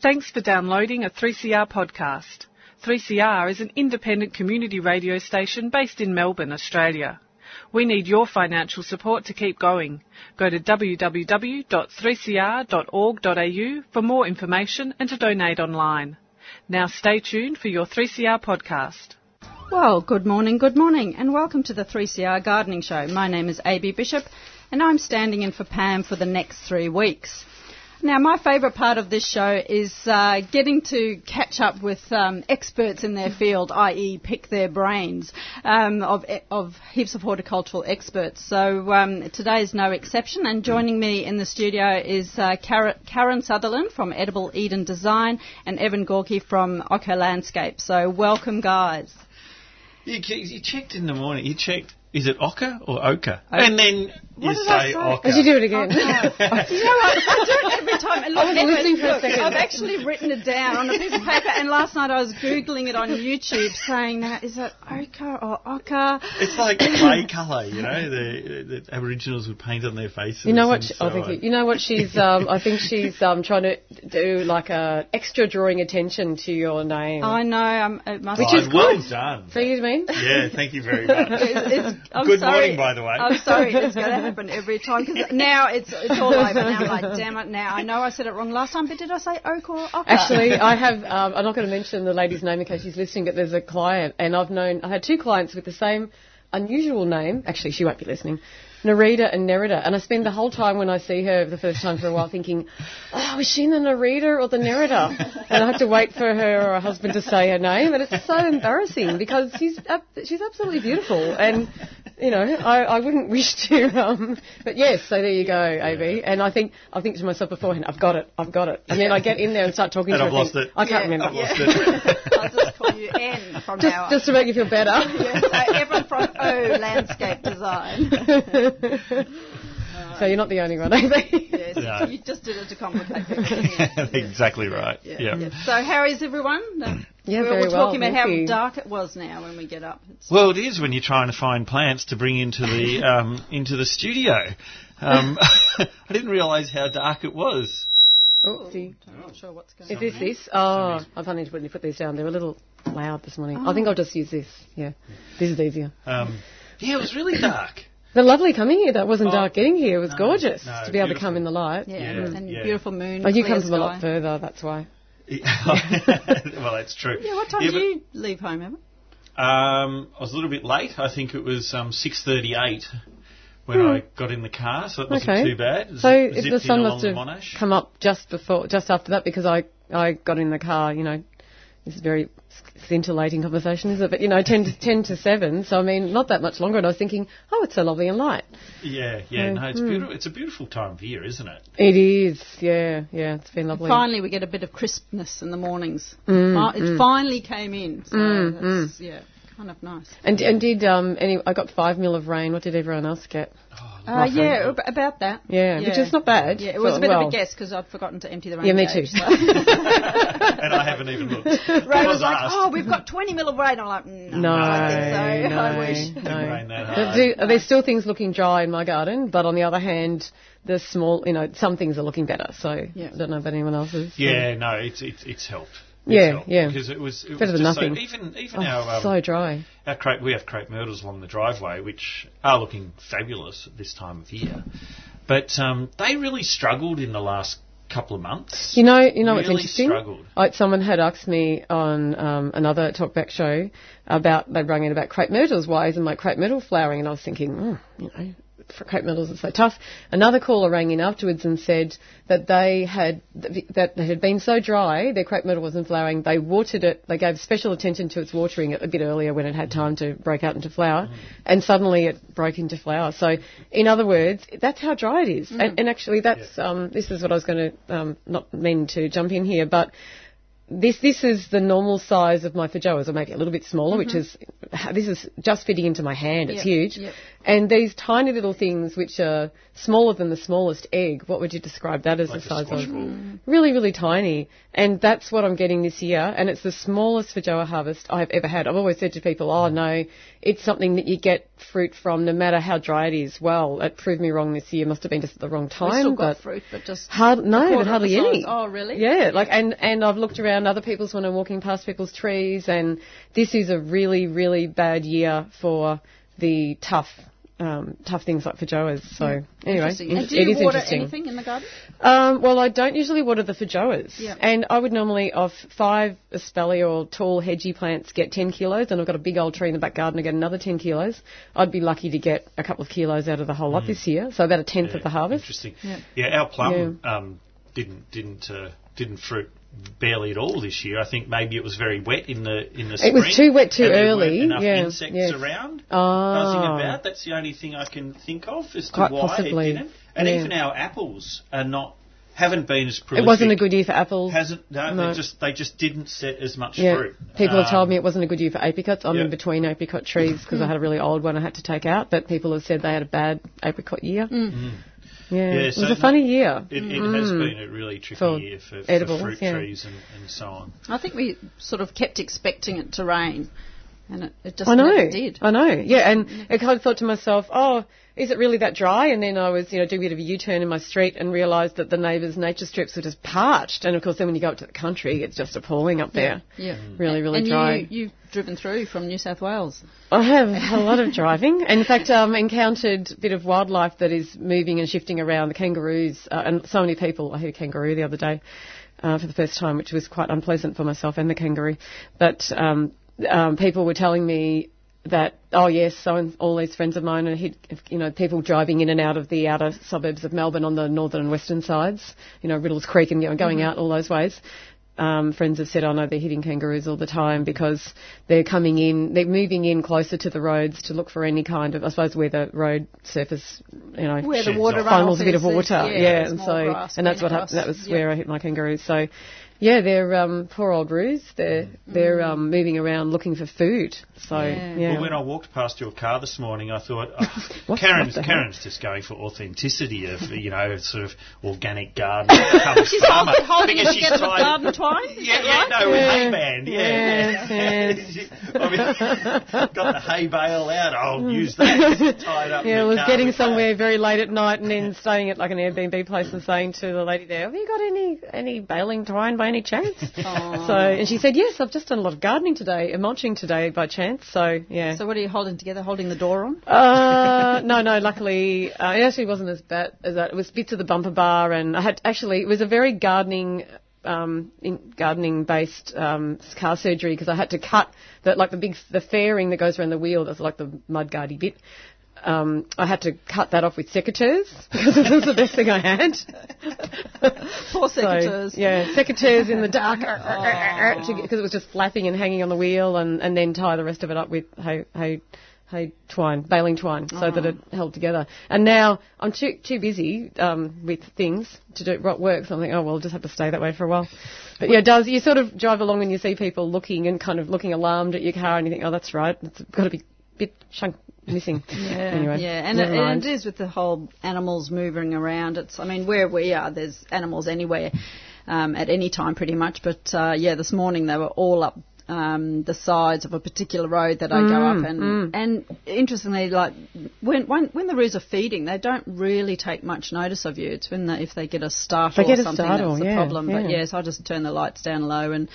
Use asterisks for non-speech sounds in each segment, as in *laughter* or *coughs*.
Thanks for downloading a 3CR podcast. 3CR is an independent community radio station based in Melbourne, Australia. We need your financial support to keep going. Go to www.3cr.org.au for more information and to donate online. Now stay tuned for your 3CR podcast. Well, good morning, good morning, and welcome to the 3CR Gardening Show. My name is AB Bishop, and I'm standing in for Pam for the next three weeks. Now, my favourite part of this show is uh, getting to catch up with um, experts in their field, i.e., pick their brains um, of, of heaps of horticultural experts. So um, today is no exception, and joining me in the studio is uh, Karen Sutherland from Edible Eden Design and Evan Gorky from Oco Landscape. So welcome, guys. You, you checked in the morning. You checked is it Oka or Oka? And then you say, say Oka. Did you do it again? *laughs* you know what? I do it every time. And look, I was listening for a second. I've actually written it down on a piece of paper, and last night I was googling it on YouTube, saying, "Now is it Oka or Oka?" It's like clay colour, you know. The, the, Aboriginals would paint on their faces. You know what? She, so I think you, you know what she's. Um, I think she's um, trying to do like a extra drawing attention to your name. I know. I'm, it must Which is well good. done. See what I mean? Yeah. Thank you very much. it's, it's I'm Good sorry. morning, by the way. I'm sorry, it's going *laughs* to happen every time because now it's it's all over. Now I'm like, *laughs* damn it! Now I know I said it wrong last time, but did I say oak or oka? Actually, I have. Um, I'm not going to mention the lady's name in case she's listening, but there's a client, and I've known I had two clients with the same unusual name. Actually, she won't be listening. Nerida and Nerida. And I spend the whole time when I see her the first time for a while thinking, oh, is she in the Nerida or the Nerida? and I have to wait for her or her husband to say her name. And it's so embarrassing because she's, she's absolutely beautiful. And you know, I, I wouldn't wish to. Um, but yes, so there you go, AB. And I think I think to myself beforehand, I've got it, I've got it. And then I get in there and start talking and to I've her. lost it. I can't yeah, remember. I've lost it. *laughs* I'll just call you N from just, now on. Just to make you feel better. *laughs* yes, so everyone from O Landscape Design. *laughs* So you're not the only one, AB. yes, no. you just did it to complicate *laughs* things. *laughs* exactly right. Yeah. Yeah. yeah. So how is everyone? Yeah, we're, very we're talking well, about how you. dark it was now when we get up. It's well, it is when you're trying to find plants to bring into the *laughs* um, into the studio. Um, I didn't realise how dark it was. Oh, see. I'm not sure what's going is on. Is this this? Oh, I finally need to put these down. They're a little loud this morning. Oh. I think I'll just use this. Yeah, this is easier. Um, yeah, it was really dark. The lovely coming here. That wasn't oh, dark getting here. It was no, gorgeous no, to be able to come in the light. Yeah, yeah. and yeah. beautiful moon. Oh, you come sky. from a lot further. That's why. *laughs* well, that's true. Yeah, what time yeah, did you leave home, Emma? Um, I was a little bit late. I think it was um, six thirty-eight when Hmm. I got in the car, so it wasn't okay. too bad. So Zip, if the sun must have Monash. come up just before, just after that, because I I got in the car. You know, this is very scintillating conversation, is it? But you know, 10 to, *laughs* 10 to 7, so I mean, not that much longer. And I was thinking, oh, it's so lovely and light. Yeah, yeah, So, no, it's hmm. beautiful. It's a beautiful time of year, isn't it? It is, yeah, yeah. It's been lovely. Finally, we get a bit of crispness in the mornings. Mm, it mm. finally came in, so Mm, that's, yeah, kind of nice. And and did um any? I got five mil of rain. What did everyone else get? Oh, Uh, yeah, ab- about that. Yeah, which is not bad. Yeah, it was for- a bit well, of a guess because I'd forgotten to empty the rain Yeah, me gauge, too. so. *laughs* and I haven't even looked. Ray was like, asked. "Oh, we've got 20 mil of rain." I'm like, "No, No, I think so. *laughs* no, I wish." Didn't no. rain that hard. do- there's still things looking dry in my garden, but on the other hand, the small, you know, some things are looking better. So Yeah. I don't know about anyone else's. Yeah, no, it's it's, it's helped. Yeah, helped yeah. Because it was it Better was than just so- nothing. even even Oh, our um, so dry. our crepe, we have crepe myrtles along the driveway, which are looking fabulous at this time of year. But um, they really struggled in the last couple of months. You know, you know what's interesting? I, someone had asked me on um, another talkback show about they rang in about crepe myrtles. Why isn't my crepe myrtle flowering? And I was thinking, mm, you know, for crepe myrtles it's so tough. Another caller rang in afterwards and said that they had that it had been so dry, their crepe myrtle wasn't flowering. They watered it. They gave special attention to its watering a bit earlier when it had time to break out into flower, and suddenly it broke into flower. So, in other words, that's how dry it is. And, and actually, that's um, this is what I was going to um, not mean to jump in here, but this this is the normal size of my feijoas. I make it a little bit smaller, which mm-hmm. is this is just fitting into my hand. It's Yep, huge. yep. And these tiny little things, which are smaller than the smallest egg, what would you describe that as Like the a size squash of? ball. Mm-hmm. Really, really tiny. And that's what I'm getting this year. And it's the smallest feijoa harvest I've ever had. I've always said to people, oh no, it's something that you get fruit from, no matter how dry it is. Well, it proved me wrong this year. Must have been just at the wrong time. We still got but fruit, but just Hard, no, but hardly any. Oh, really? Yeah, like and and I've looked around other people's when I'm walking past people's trees, and this is a really really bad year for the tough. Um, tough things like feijoas. So anyway, Interesting. And it do you is water interesting. anything in the garden? Um, well, I don't usually water the feijoas. Yeah. And I would normally, of five espalier or tall hedgy plants, get 10 kilos, and I've got a big old tree in the back garden, I get another 10 kilos. I'd be lucky to get a couple of kilos out of the whole lot this year, so about a tenth of the harvest. Interesting. Yeah. Yeah, our plum Um, didn't didn't uh, didn't fruit barely at all this year. I think maybe it was very wet in the in the spring. It was too wet too and there weren't early, Enough yeah, insects yes. around. Ah. Buzzing about. That's the only thing I can think of as to Quite why possibly, it didn't. And yeah. even our apples are not haven't been as prolific. It wasn't a good year for apples. Hasn't no, No. They just they just didn't set as much yeah. fruit. People have told Um, me it wasn't a good year for apricots. I'm yeah. in between apricot trees because I had a really old one I had to take out, but people have said they had a bad apricot year. Mm. Yeah, Yeah, it so was a funny year. It, it has mm. been a really tricky For year for, for fruit yeah. trees and, and so on. I think we sort of kept expecting it to rain, and it, it just I know. never did. I know. Yeah, and I kind of thought to myself, oh, is it really that dry? And then I was, you know, doing a bit of a U-turn in my street and realised that the neighbours' nature strips were just parched. And of course, then when you go up to the country, it's just appalling up there. Yeah. Really, really and dry. you, you've driven through from New South Wales. I have a lot of *laughs* driving. In fact, um, encountered a bit of wildlife that is moving and shifting around. The kangaroos, uh, and so many people. I hit a kangaroo the other day uh, for the first time, which was quite unpleasant for myself and the kangaroo. But um, um, people were telling me that, oh yes, so and all these friends of mine are hit, you know, people driving in and out of the outer suburbs of Melbourne on the northern and western sides, you know, Riddells Creek and you know, going out all those ways um, friends have said, oh no, they're hitting kangaroos all the time because they're coming in, they're moving in closer to the roads to look for any kind of, I suppose, where the road surface, you know, Where the water off. funnels a bit of is, water. Yeah, Yeah, and so, grass, and that's what happened. That was Yeah. where I hit my kangaroos. So, yeah, they're um, poor old roos. They're they're um, moving around looking for food. So, Yeah. yeah. Mm. Well, when I walked past your car this morning, I thought, oh, *laughs* What- Karen's, what? Karen's just going for authenticity of, you know, sort of organic garden. *laughs* She's farmer, holding, holding because she's with tied- garden twine. Yeah, yeah, no, with Yeah. hay band, yeah. Yes, yeah. I mean, got the hay bale out, I'll use that, tied up *laughs* Yeah, I was getting with somewhere very late at night and then staying at like an Airbnb place and saying to the lady there, have you got any, any baling twine by any chance? *laughs* *laughs* So, and she said, yes, I've just done a lot of gardening today, and mulching today by chance. So, yeah. So what are you holding together? Holding the door on? Uh, no, no. Luckily, uh, it actually wasn't as bad as that. It was bits of the bumper bar, and I had actually it was a very gardening, um, in gardening based um, car surgery because I had to cut the like the big the fairing that goes around the wheel. That's like the mudguardy bit. Um, I had to cut that off with secateurs *laughs* because it was the best thing I had. *laughs* Poor So, secateurs. yeah, secateurs in the dark *laughs* because it was just flapping and hanging on the wheel, and, and then tie the rest of it up with hay, hay, hay twine, baling twine, so that it held together. And now I'm too too busy um, with things to do what work, so I'm like, oh well, I'll just have to stay that way for a while. But yeah, it does. You sort of drive along and you see people looking and kind of looking alarmed at your car, and you think, oh, that's right, it's got to be a bit chunk missing. *laughs* Yeah, anyway, yeah, and it, and it is with the whole animals moving around. It's, I mean, where we are, there's animals anywhere um, at any time, pretty much. But uh, yeah, this morning they were all up um, the sides of a particular road that I go Mm, up, and and interestingly, like when when when the roos are feeding, they don't really take much notice of you. It's when they, if they get a startle get or a something startle, that's the yeah, problem. But yeah. yes, I just turn the lights down low and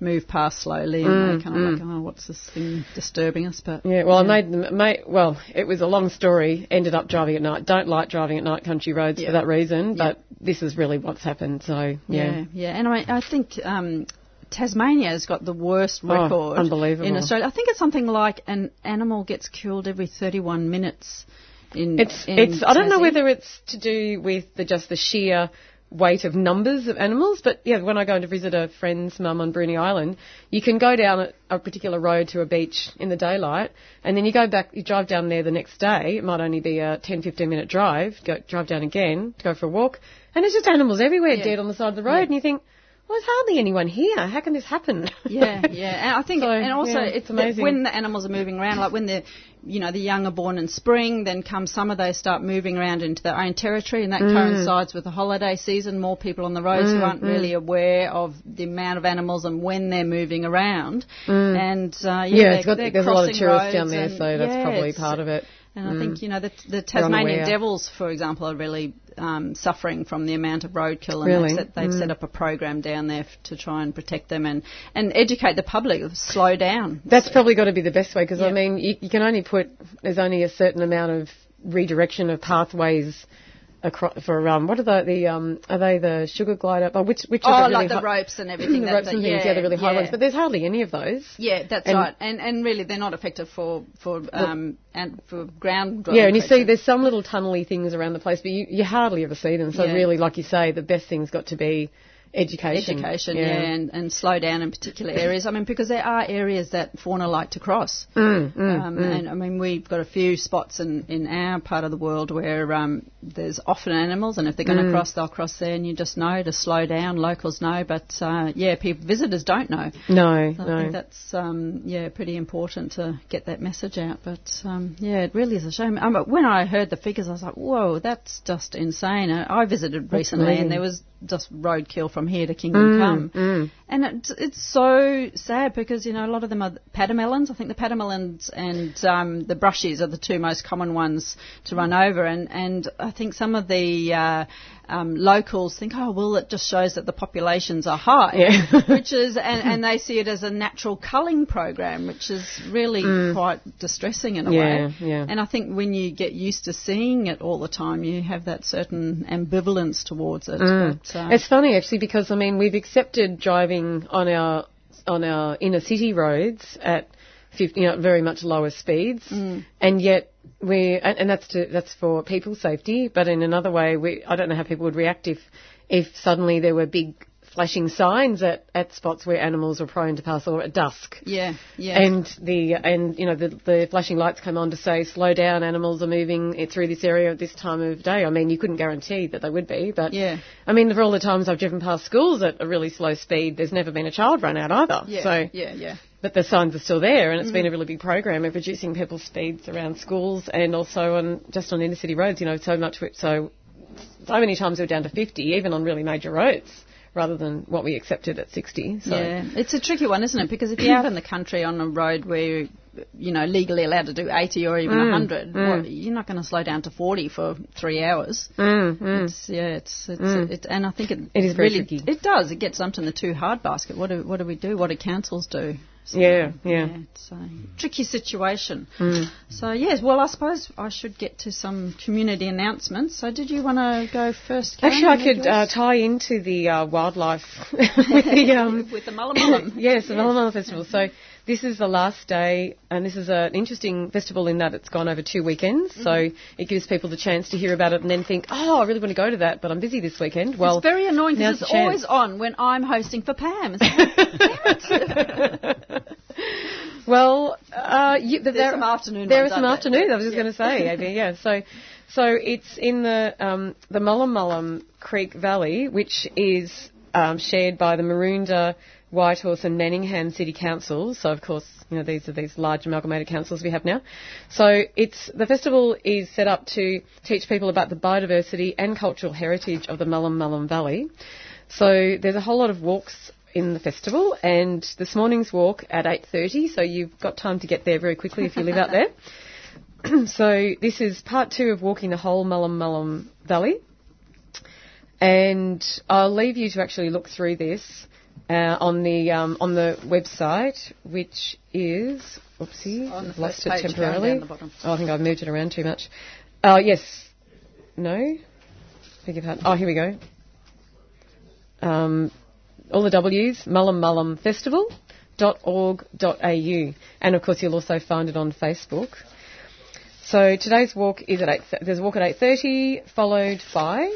move past slowly, and Mm, they kind of like, oh, what's this thing disturbing us? But Yeah, well, I made, them- made, well, it was a long story. Ended up driving at night. Don't like driving at night country roads Yeah. for that reason, Yeah. but this is really what's happened. So yeah, Yeah, yeah, and I, I think um, Tasmania has got the worst Oh, record unbelievable. in Australia. I think it's something like an animal gets killed every 31 minutes. In it's in it's. I don't know whether it's to do with the just the sheer weight of numbers of animals, but yeah, when I go to visit a friend's mum on Bruny Island, you can go down a, a particular road to a beach in the daylight, and then you go back, you drive down there the next day. It might only be a 10, 15 minute drive. Go drive down again to go for a walk, and there's just animals everywhere Yeah. dead on the side of the road, and you think. Well, there's hardly anyone here. How can this happen? *laughs* yeah, yeah, and I think, So, and also yeah, it's amazing. when the animals are moving around, like when the, you know, the young are born in spring, then come summer they start moving around into their own territory, and that Mm. coincides with the holiday season. More people on the roads who aren't really aware of the amount of animals and when they're moving around, and uh, yeah, Mm. yeah, it's got, there's a lot of tourists down there, so that's yeah, probably part of it. And I think, you know, the, the. Tasmanian Devils, for example, are really um, suffering from the amount of roadkill. And Really? they've, set, they've set up a program down there f- to try and protect them and, and educate the public, to slow down. That's probably got to be the best way because I mean, you, you can only put there's only a certain amount of redirection of pathways across for um what are the the um are they the sugar glider? Oh, which which Oh, are the like really the ropes and *clears throat* everything. the ropes and things, yeah, yeah, the really high yeah. ones. But there's hardly any of those. Yeah, that's And- right. And and really, they're not effective for for um and for ground. Yeah, and you see there's some little tunnely things around the place, but you, you hardly ever see them. So Yeah. really, like you say, the best thing's got to be education. education, yeah, and, and slow down in particular areas. I mean, because there are areas that fauna like to cross. Mm, um, And I mean, we've got a few spots in, in our part of the world where um, there's often animals, and if they're going Mm. to cross, they'll cross there, and you just know to slow down. Locals know, but uh, yeah, people visitors don't know. No, So I no. think that's um, yeah pretty important to get that message out. But um, yeah, it really is a shame. Um, but when I heard the figures, I was like, whoa, that's just insane. I visited recently, and there was just roadkill from here to Kingdom Come, and it's it's so sad because you know a lot of them are pademelons. I think the pademelons and um, the brushies are the two most common ones to run over, and and I think some of the uh, um, locals think, oh well, it just shows that the populations are high, Yeah. *laughs* which is and, and they see it as a natural culling program, which is really quite distressing in a Mm. Yeah, way. yeah. And I think when you get used to seeing it all the time, you have that certain ambivalence towards it. But, uh, It's funny actually because I mean we've accepted driving on our on our inner city roads at 50, you know, very much lower speeds, and yet we and, and that's to, that's for people's safety. But in another way, we I don't know how people would react if if suddenly there were big flashing signs at, at spots where animals were prone to pass or at dusk. yeah, yeah. And the and you know the the flashing lights come on to say slow down, animals are moving through this area at this time of day. I mean, you couldn't guarantee that they would be, but Yeah. I mean, for all the times I've driven past schools at a really slow speed, there's never been a child run out either. yeah, So, yeah, yeah. but the signs are still there, and it's mm. been a really big program of reducing people's speeds around schools and also on just on inner city roads. You know, so much so so many times we're down to 50, even on really major roads, rather than what we accepted at 60. So. Yeah, it's a tricky one, isn't it? Because if you're out in the country on a road where you're, you know, legally allowed to do 80 or even 100, mm, mm. what, you're not going to slow down to 40 for three hours. Mm, it's, yeah, it's, it's it, and I think it, It is very really, tricky. It does. It gets dumped in the too hard basket. What do what do we do? What do councils do? So, Yeah, yeah. it's a tricky situation. So yes, well, I suppose I should get to some community announcements. So did you want to go first? Karen, Actually, I could uh, tie into the uh, wildlife *laughs* *laughs* with the um, with the Mullum Mullum. *coughs* yes, the Mullum Mullum Festival. So this is the last day, and this is an interesting festival in that it's gone over two weekends. So it gives people the chance to hear about it and then think, oh, I really want to go to that, but I'm busy this weekend. Well, it's very annoying because it's always on when I'm hosting for Pam. *laughs* Well, uh, you, There's there, some afternoon There are some there? I was just going to say, AB, yeah. So, so it's in the um, the Mullum Mullum Creek Valley, which is um, shared by the Maroondah, Whitehorse, and Manningham City Councils. So, of course, you know these are these large amalgamated councils we have now. So, it's the festival is set up to teach people about the biodiversity and cultural heritage of the Mullum Mullum Valley. So, there's a whole lot of walks in the festival and this morning's walk at 8.30 so you've got time to get there very quickly if you live out there *laughs* *clears throat* so this is part two of walking the whole Mullum Mullum Valley and I'll leave you to actually look through this uh, on the um, on the website which is oopsie I've lost it temporarily down the bottom. oh, I think I've moved it around too much uh, yes no beg your pardon oh here we go um, all the W's, Mullum Mullum Festival Festival.org.au. And of course, you'll also find it on Facebook. So today's walk is at 8, there's a walk at 8.30, followed by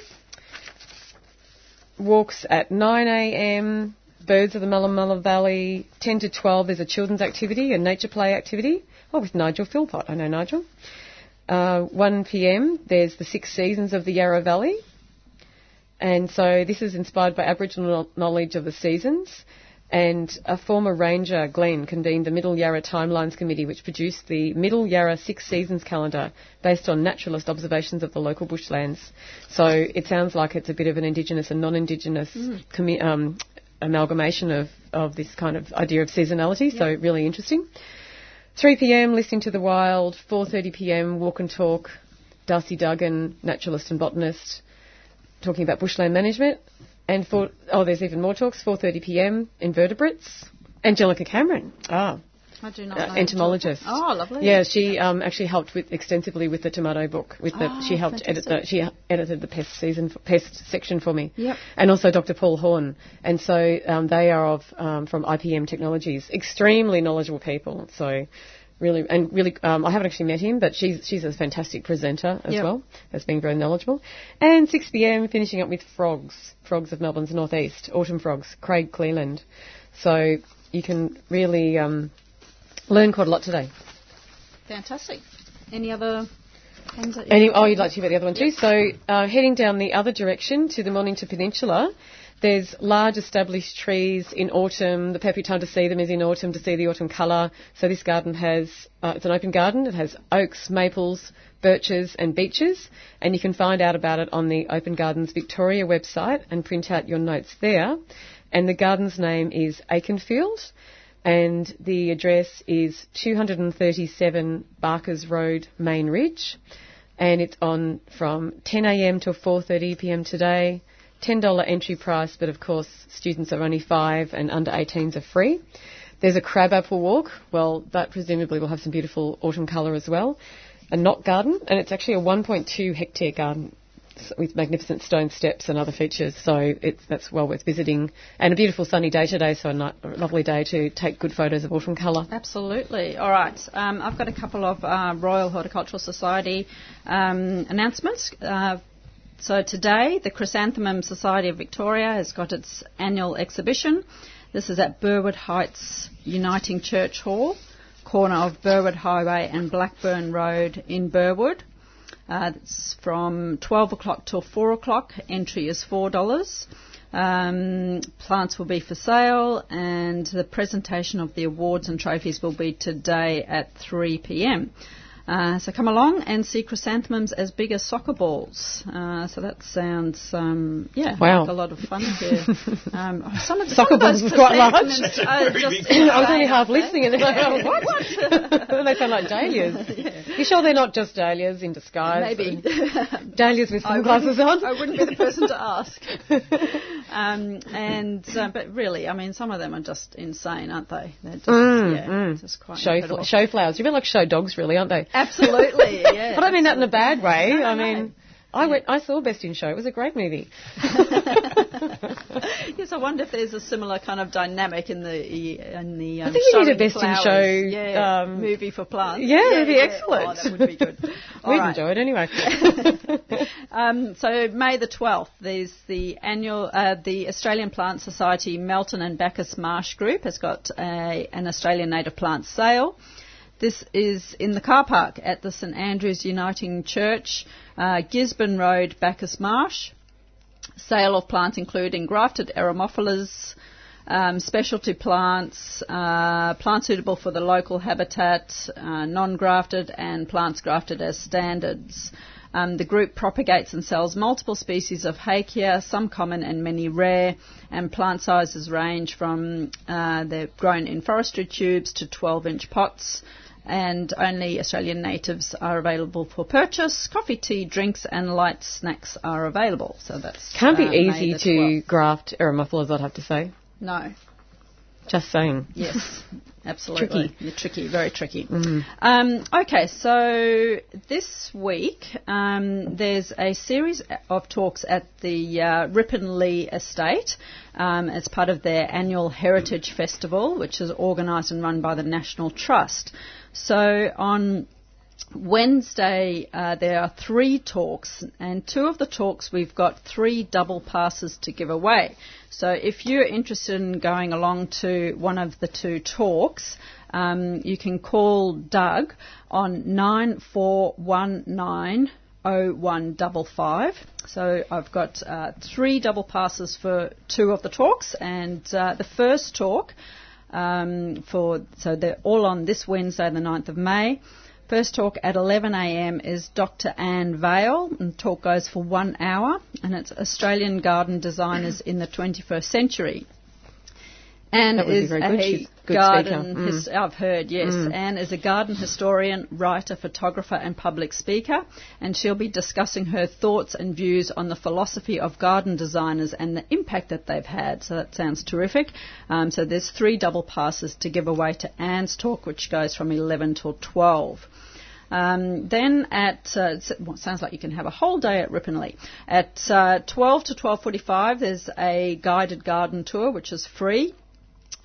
walks at 9am, Birds of the Mullum Mullum Valley, 10 to 12 there's a children's activity, a nature play activity, oh, with Nigel Philpott, I know Nigel. Uh, 1pm, there's the Six Seasons of the Yarra Valley, and so this is inspired by Aboriginal knowledge of the seasons. And a former ranger, Glenn, convened the Middle Yarra Timelines Committee, which produced the Middle Yarra Six Seasons calendar based on naturalist observations of the local bushlands. So it sounds like it's a bit of an Indigenous and non-Indigenous commi- um, amalgamation of, of this kind of idea of seasonality. So really interesting. 3 p.m. listening to the wild. 4:30 p.m. walk and talk. Darcy Duggan, naturalist and botanist, talking about bushland management. And for oh, there's even more talks. 4:30 p.m. Invertebrates. Angelica Cameron. Ah, I do not uh, know. entomologist. Oh, lovely. Yeah, she um, actually helped with extensively with the tomato book. With the, Oh, she helped edit the she edited the pest season pest section for me. Yep. And also Dr. Paul Horne. And so um, they are of um, from IPM Technologies, extremely knowledgeable people. So really and really, um, I haven't actually met him, but she's she's a fantastic presenter as Yep. well as being very knowledgeable. And 6 p.m. finishing up with frogs, frogs of Melbourne's northeast, autumn frogs, Craig Cleland. So you can really um, learn quite a lot today. Fantastic. Any other things that you Any, oh, you'd like to hear about the other one too? So, uh, heading down the other direction to the Mornington Peninsula, there's large established trees in autumn. The perfect time to see them is in autumn to see the autumn colour. So this garden has, uh, it's an open garden. It has oaks, maples, birches and beeches. And you can find out about it on the Open Gardens Victoria website and print out your notes there. And the garden's name is Aikenfield and the address is 237 Barkers Road, Main Ridge, and it's on from 10am till 4.30pm today. $10 entry price, but of course students are only 5 and under 18s are free. There's a crabapple walk, well that presumably will have some beautiful autumn colour as well. A knot garden, and it's actually a 1.2 hectare garden with magnificent stone steps and other features, so it's, that's well worth visiting. And a beautiful sunny day today, so a, a lovely day to take good photos of autumn colour. Absolutely. All right. Um, I've got a couple of uh, Royal Horticultural Society um, announcements. Uh, so today, the Chrysanthemum Society of Victoria has got its annual exhibition. This is at Burwood Heights Uniting Church Hall, corner of Burwood Highway and Blackburn Road in Burwood. Uh, it's from 12 o'clock till 4 o'clock. Entry is $4. Um, plants will be for sale, and the presentation of the awards and trophies will be today at 3 p.m. Uh, so come along and see chrysanthemums as big as soccer balls. Uh, so that sounds, um, yeah, Wow. like a lot of fun here. um, some of, the, Soccer balls those was quite large. are *laughs* just. I was only half aren't they? listening and like, *laughs* what? *laughs* they sound like dahlias. You sure they're not just dahlias in disguise? Maybe. Dahlias with sunglasses wouldn't- on? I wouldn't be the person to ask. um, and uh, but really, I mean, some of them are just insane, aren't they? They're just, Mm, yeah, mm. just quite Show, fl- show flowers. You're a bit like show dogs, really, aren't they? Absolutely, *laughs* yeah. I don't mean that in a bad way. No, I no. mean, I went. I saw Best in Show. It was a great movie. *laughs* yes, I wonder if there's a similar kind of dynamic in the in the. Um, think we need a Best in Show, yeah, um, movie for plants. yeah, it'd be excellent. Oh, that would be good. *laughs* We'd right. enjoy it anyway. Um, so May the 12th, there's the annual, uh, the Australian Plant Society Melton and Bacchus Marsh Group has got a, an Australian native plant sale. This is in the car park at the St Andrews Uniting Church, uh, Gisborne Road, Bacchus Marsh. Sale of plants including grafted Eremophilus, um, specialty plants, uh, plants suitable for the local habitat, uh, non-grafted, and plants grafted as standards. Um, the group propagates and sells multiple species of Hakea, some common and many rare, and plant sizes range from uh, they're grown in forestry tubes to 12-inch pots. And only Australian natives are available for purchase. Coffee, tea, drinks, and light snacks are available. So that's Can't be uh, easy to 12th. graft Eremophilus, I'd have to say. No. Just saying. Yes, *laughs* absolutely. Tricky. You're tricky, very tricky. Um, okay, so this week um, there's a series of talks at the uh, Ripponlea Estate. Um, as part of their annual Heritage Festival, which is organised and run by the National Trust. So on Wednesday, uh, there are three talks, and two of the talks we've got three double passes to give away. So if you're interested in going along to one of the two talks, um, you can call Doug on 9419 0155. So I've got uh, three double passes for two of the talks, and uh, the first talk um, for so they're all on this Wednesday, the 9th of May. First talk at 11am is Dr. Anne Vale, and talk goes for one hour, and it's Australian garden designers in the 21st century. Anne That would be is a good. Garden. Mm. His, I've heard, yes. Anne is a garden historian, writer, photographer, and public speaker, and she'll be discussing her thoughts and views on the philosophy of garden designers and the impact that they've had. So that sounds terrific. Um, so there's three double passes to give away to Anne's talk, which goes from 11 till 12. Um, then at uh, well, sounds like you can have a whole day at Ripponlea. At uh, 12 to 12:45, there's a guided garden tour, which is free.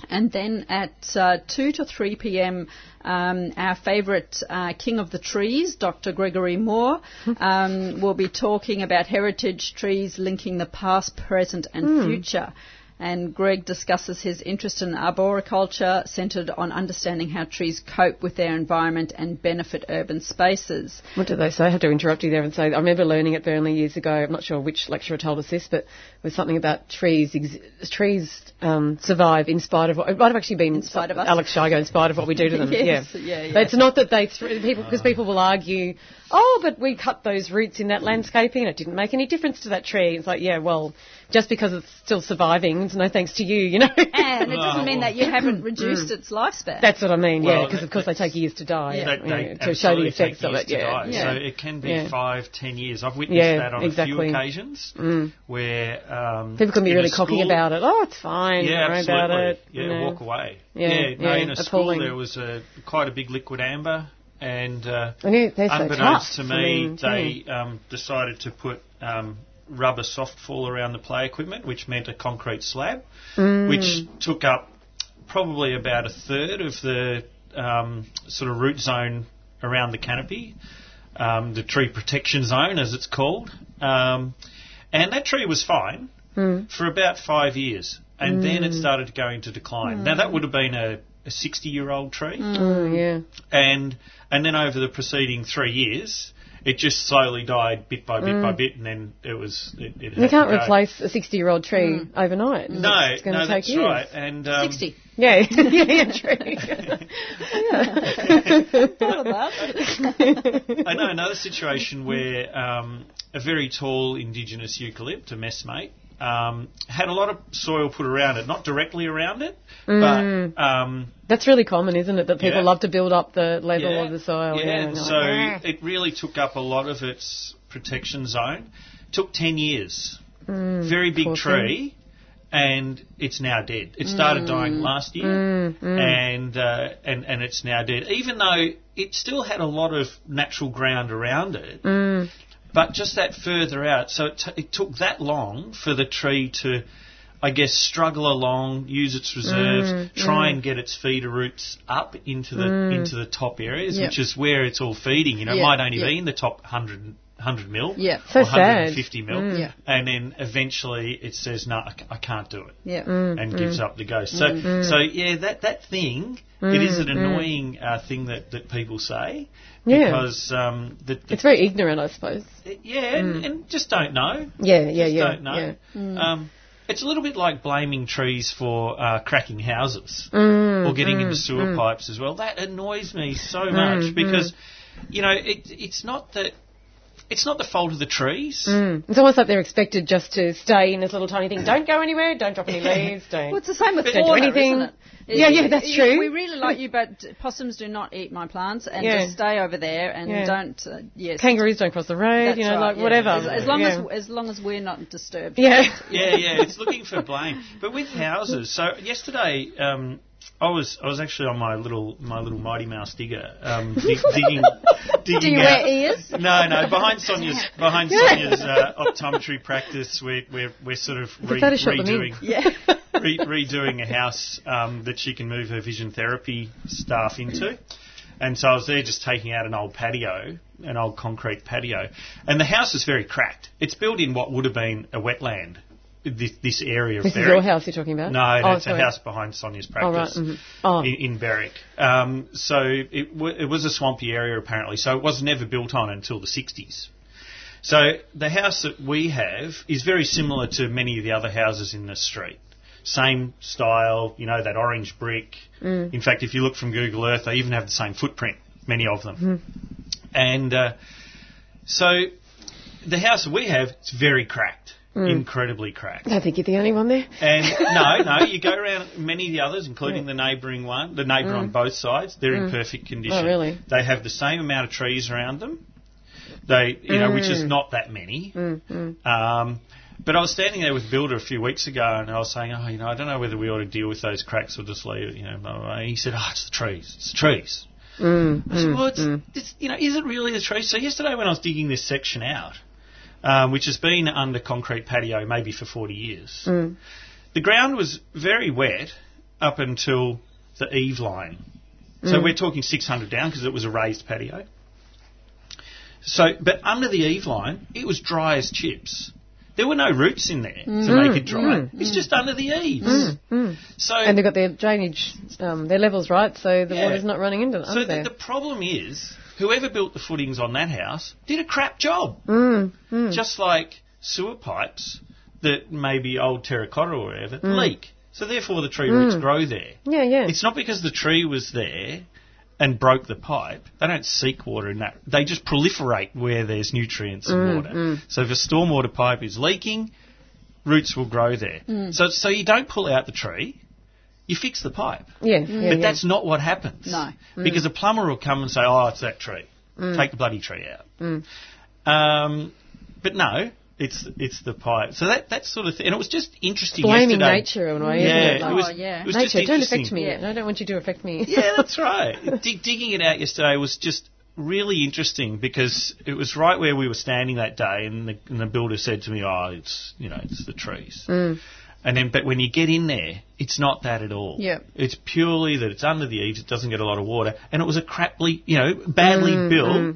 And then at uh, 2 to 3 p.m., um, our favourite uh, King of the Trees, Dr. Gregory Moore, *laughs* um, will be talking about heritage trees linking the past, present, and future. And Greg discusses his interest in arboriculture, centred on understanding how trees cope with their environment and benefit urban spaces. What do they say? I have to interrupt you there and say, I remember learning at Burnley years ago, I'm not sure which lecturer told us this, but it was something about trees, ex- trees um, survive in spite of what, it might have actually been in spite of us. Alex Shigo, in spite of what we do to *laughs* them. Yes, yeah. yeah, yeah. But it's not that they, th- people, because people will argue, oh, but we cut those roots in that landscaping and it didn't make any difference to that tree. It's like, yeah, well, just because it's still surviving, it's no thanks to you, you know. And it doesn't *laughs* mean that you haven't Mm. reduced its lifespan. That's what I mean, yeah, Well, because of course they take years to die Yeah. They, you know, they to show the effects take of years it. to Yeah. die. Yeah. So it can be Yeah. five, ten years. I've witnessed Yeah, that on exactly. a few occasions Mm. where um, People can be in a really cocky school- about it. Oh, it's fine. Yeah, don't worry absolutely. about it. Yeah, you know. walk away. Yeah, no, yeah, in a appalling. school there was a quite a big liquidambar, and uh, I so unbeknownst tough. to I me, mean, they um, decided to put um, rubber soft fall around the play equipment, which meant a concrete slab, Mm. which took up probably about a third of the um, sort of root zone around the canopy, um, the tree protection zone, as it's called. Um, and that tree was fine Mm. for about five years, and then it started to go into decline. Now that would have been a, a 60-year-old tree, Oh, yeah. and and then over the preceding three years, it just slowly died bit by bit by bit, and then it was. It, it You can't replace a 60 year old tree overnight. No, it's going no, to take that's years. right. And um, 60. Yeah, *laughs* *laughs* yeah, yeah, true. Thought of that. *laughs* I know another situation where um, a very tall indigenous eucalypt, a messmate, um, had a lot of soil put around it, not directly around it, Mm. but um, That's really common, isn't it? That people Yeah. love to build up the level yeah, of the soil. Yeah, Yeah, and so it really took up a lot of its protection zone. Took ten years. very big Mm, tree. And it's now dead. It started dying last year, Mm, and uh, and and it's now dead. Even though it still had a lot of natural ground around it, Mm. But just that further out. So it, t- it took that long for the tree to, I guess, struggle along, use its reserves, Mm, try and get its feeder roots up into the into the top areas, Yep. which is where it's all feeding. You know, it might only yeah. be in the top 100, 100 mil. Yeah. So or sad. 150 mil. Mm. Yeah. And then eventually it says, no, I, c- I can't do it. Yeah. Mm. And gives up the ghost. So, so yeah, that, that thing, it is an annoying uh, thing that, that people say. Yeah. Because um, the, the, It's very ignorant, I suppose. yeah, and, and just don't know. Yeah, yeah, Just yeah. don't know. yeah. Um, it's a little bit like blaming trees for uh, cracking houses Mm, or getting mm, into sewer mm. pipes as well. That annoys me so much because, you know, it, it's not that it's not the fault of the trees. Mm. It's almost like they're expected just to stay in this little tiny thing. Don't go anywhere. Don't drop any *laughs* leaves. Don't. Well, it's the same with Don't do anything. Yeah, yeah, that's true. We really like you, but possums do not eat my plants, and Yeah. just stay over there and Yeah. don't. Uh, yes, Kangaroos don't cross the road. That's you know, right, like yeah. whatever. As, as long yeah. as as long as we're not disturbed. yeah. Yeah, yeah, it's looking for blame. But with houses, so yesterday um, I was I was actually on my little my little Mighty Mouse digger um, *laughs* dig, digging digging Do you out. wear ears? No, no. Behind Sonia's behind Sonia's uh, optometry practice, we're we're, we're sort of re- Photoshop them in. redoing Yeah. *laughs* re- redoing a house um, that she can move her vision therapy staff into. And so I was there just taking out an old patio, an old concrete patio. And the house is very cracked. It's built in what would have been a wetland, this, this area of This is your house you're talking about? No, oh, that's a house behind Sonia's Oh, right. practice mhm. Oh, in, in Berwick. Um, so it, w- it was a swampy area apparently, so it was never built on until the 60s. So the house that we have is very similar to many of the other houses in the street. Same style, you know, that orange brick. Mm. In fact, if you look from Google Earth, they even have the same footprint, many of them. Mm-hmm. And uh, so the house that we have, it's very cracked. Mm. incredibly cracked. I think you're the only one there. And *laughs* no, no, you go around many of the others, including the neighbouring one, the neighbour on mm. both sides. They're in mm. perfect oh, condition. Oh, really? They have the same amount of trees around them. They, you know, which is not that many. Um, but I was standing there with builder a few weeks ago, and I was saying, oh, you know, I don't know whether we ought to deal with those cracks or just leave it, you know. Blah, blah, blah. And he said, oh, it's the trees. It's the trees. I said, well, it's, it's, you know, is it really the trees? So yesterday when I was digging this section out, um, which has been under concrete patio maybe for 40 years, mm. the ground was very wet up until the eave line. So mm. we're talking 600 down because it was a raised patio. So, but under the eave line, it was dry as chips. There were no roots in there to mm. make it dry. It's just under the eaves. So, And they've got their drainage, um, their levels right, so the Yeah. water's not running into them. so the, the problem is, whoever built the footings on that house did a crap job. Mm, mm. Just like sewer pipes that maybe old terracotta or whatever mm. leak. So therefore the tree roots grow there. yeah, yeah. It's not because the tree was there and broke the pipe. They don't seek water in that. They just proliferate where there's nutrients and water. So if a stormwater pipe is leaking, roots will grow there. So so you don't pull out the tree. You fix the pipe. yeah, yeah, But yeah. that's not what happens. No. Because a plumber will come and say, oh, it's that tree. Take the bloody tree out. Mm. Um, but no, it's it's the pipe. So that, that sort of thing. And it was just interesting blaming yesterday. nature in a way, Yeah, isn't it? it Like, was, Oh, yeah. it was just nature, don't affect me. Yeah. I don't want you to affect me. Yeah, that's *laughs* right. Dig, digging it out yesterday was just really interesting because it was right where we were standing that day, and the, and the builder said to me, "Oh, it's you know, it's the trees." Mm. And then, but when you get in there, it's not that at all. Yep. It's purely that it's under the eaves, it doesn't get a lot of water, and it was a craply, you know, badly Mm, built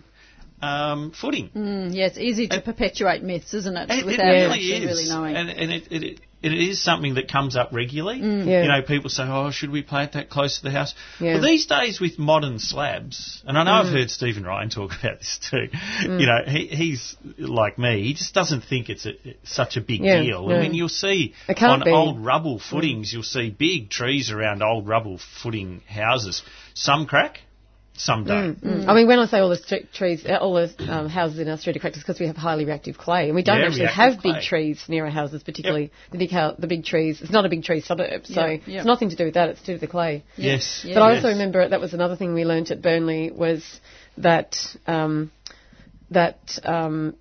um, footing. Mm, yeah, it's easy to perpetuate myths, isn't it? It, it really actually is, really knowing. and, and it, it, it, it is something that comes up regularly. Yeah. You know, people say, "Oh, should we plant that close to the house?" Yeah. Well, these days with modern slabs, and I know I've heard Stephen Ryan talk *laughs* about this too. You know, he, he's like me; he just doesn't think it's a, such a big Yeah, deal. yeah. I mean, you'll see on be. old rubble footings, you'll see big trees around old rubble footing houses. Some crack, some don't. Mm. I mean, when I say all the street trees, uh, all the um, houses in our street are cracked, it's because we have highly reactive clay, and we don't Yeah, actually have clay. big trees near our houses, particularly the big hou- the big trees. It's not a big tree suburb, so Yeah, yeah. it's nothing to do with that. It's due to do with the clay. Yes, Yeah. But I Yes. also remember that was another thing we learnt at Burnley was that um, that um,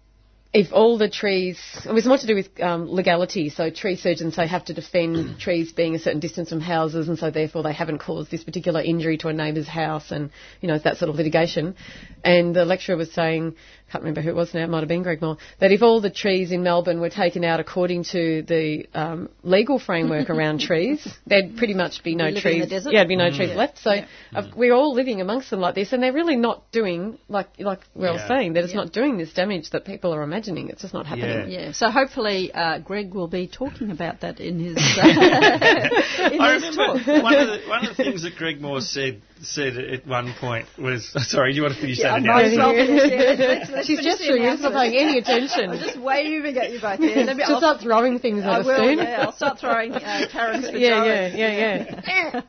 if all the trees, it was more to do with um, legality. So tree surgeons say have to defend *clears throat* trees being a certain distance from houses, and so therefore they haven't caused this particular injury to a neighbour's house, and you know it's that sort of litigation. And the lecturer was saying, can't remember who it was now, it might have been Greg Moore, that if all the trees in Melbourne were taken out according to the um, legal framework *laughs* around trees, there'd pretty much be no We in trees. the? Yeah, there'd be no trees Yeah. left. So Yeah. uh, we're all living amongst them like this, and they're really not doing like like we were Yeah. saying. that it's Yeah. not doing this damage that people are imagining. It's just not happening. Yeah. yeah, so hopefully uh, Greg will be talking about that in his, *laughs* uh, *laughs* in I his remember talk. one of the one of the things that Greg Moore said said at one point was sorry. Do you want to finish Yeah, I that? might as announcement? well finish it. Let's- let's She's gesturing. You're just not paying any attention. *laughs* I'm just waving at you both here. Let Just I'll, start throwing things I at us will, soon. yeah, I'll start throwing uh, *laughs* pajamas. yeah, yeah, yeah,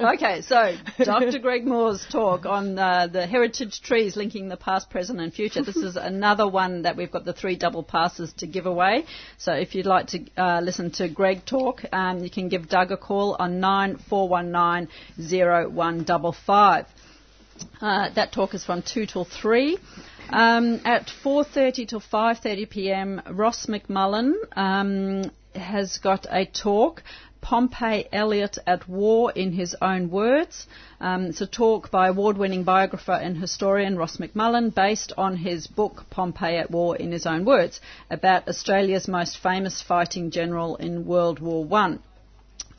yeah. *laughs* okay, so Dr. Greg Moore's talk on uh, the heritage trees linking the past, present, and future. This is another one that we've got the three double passes to give away. So if you'd like to uh, listen to Greg talk, um, you can give Doug a call on nine four one nine zero one double five. Uh, that talk is from 2 till 3. Um, at 4.30 till 5.30 p.m., Ross McMullin um, has got a talk, Pompey Elliott at War in His Own Words. Um, it's a talk by award-winning biographer and historian Ross McMullin based on his book Pompey at War in His Own Words about Australia's most famous fighting general in World War One.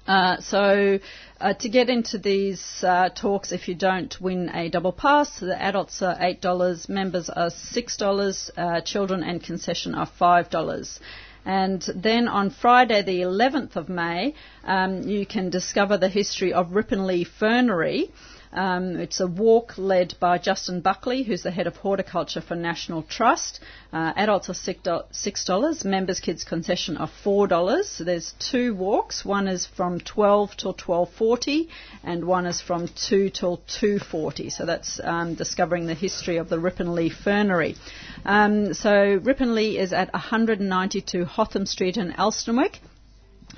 Uh, so, uh, to get into these uh, talks, if you don't win a double pass, the adults are eight dollars, members are six dollars, uh, children and concession are five dollars. And then on Friday, the 11th of May, um, you can discover the history of Ripponlea Fernery. Um, it's a walk led by Justin Buckley, who's the head of horticulture for National Trust. Uh, adults are six dollars. Members' kids concession are four dollars. So there's two walks. One is from 12 till 12:40, and one is from 2 till 2:40. So that's um, discovering the history of the Ripponlea Fernery. Um, so Ripponlea is at 192 Hotham Street in Elsternwick.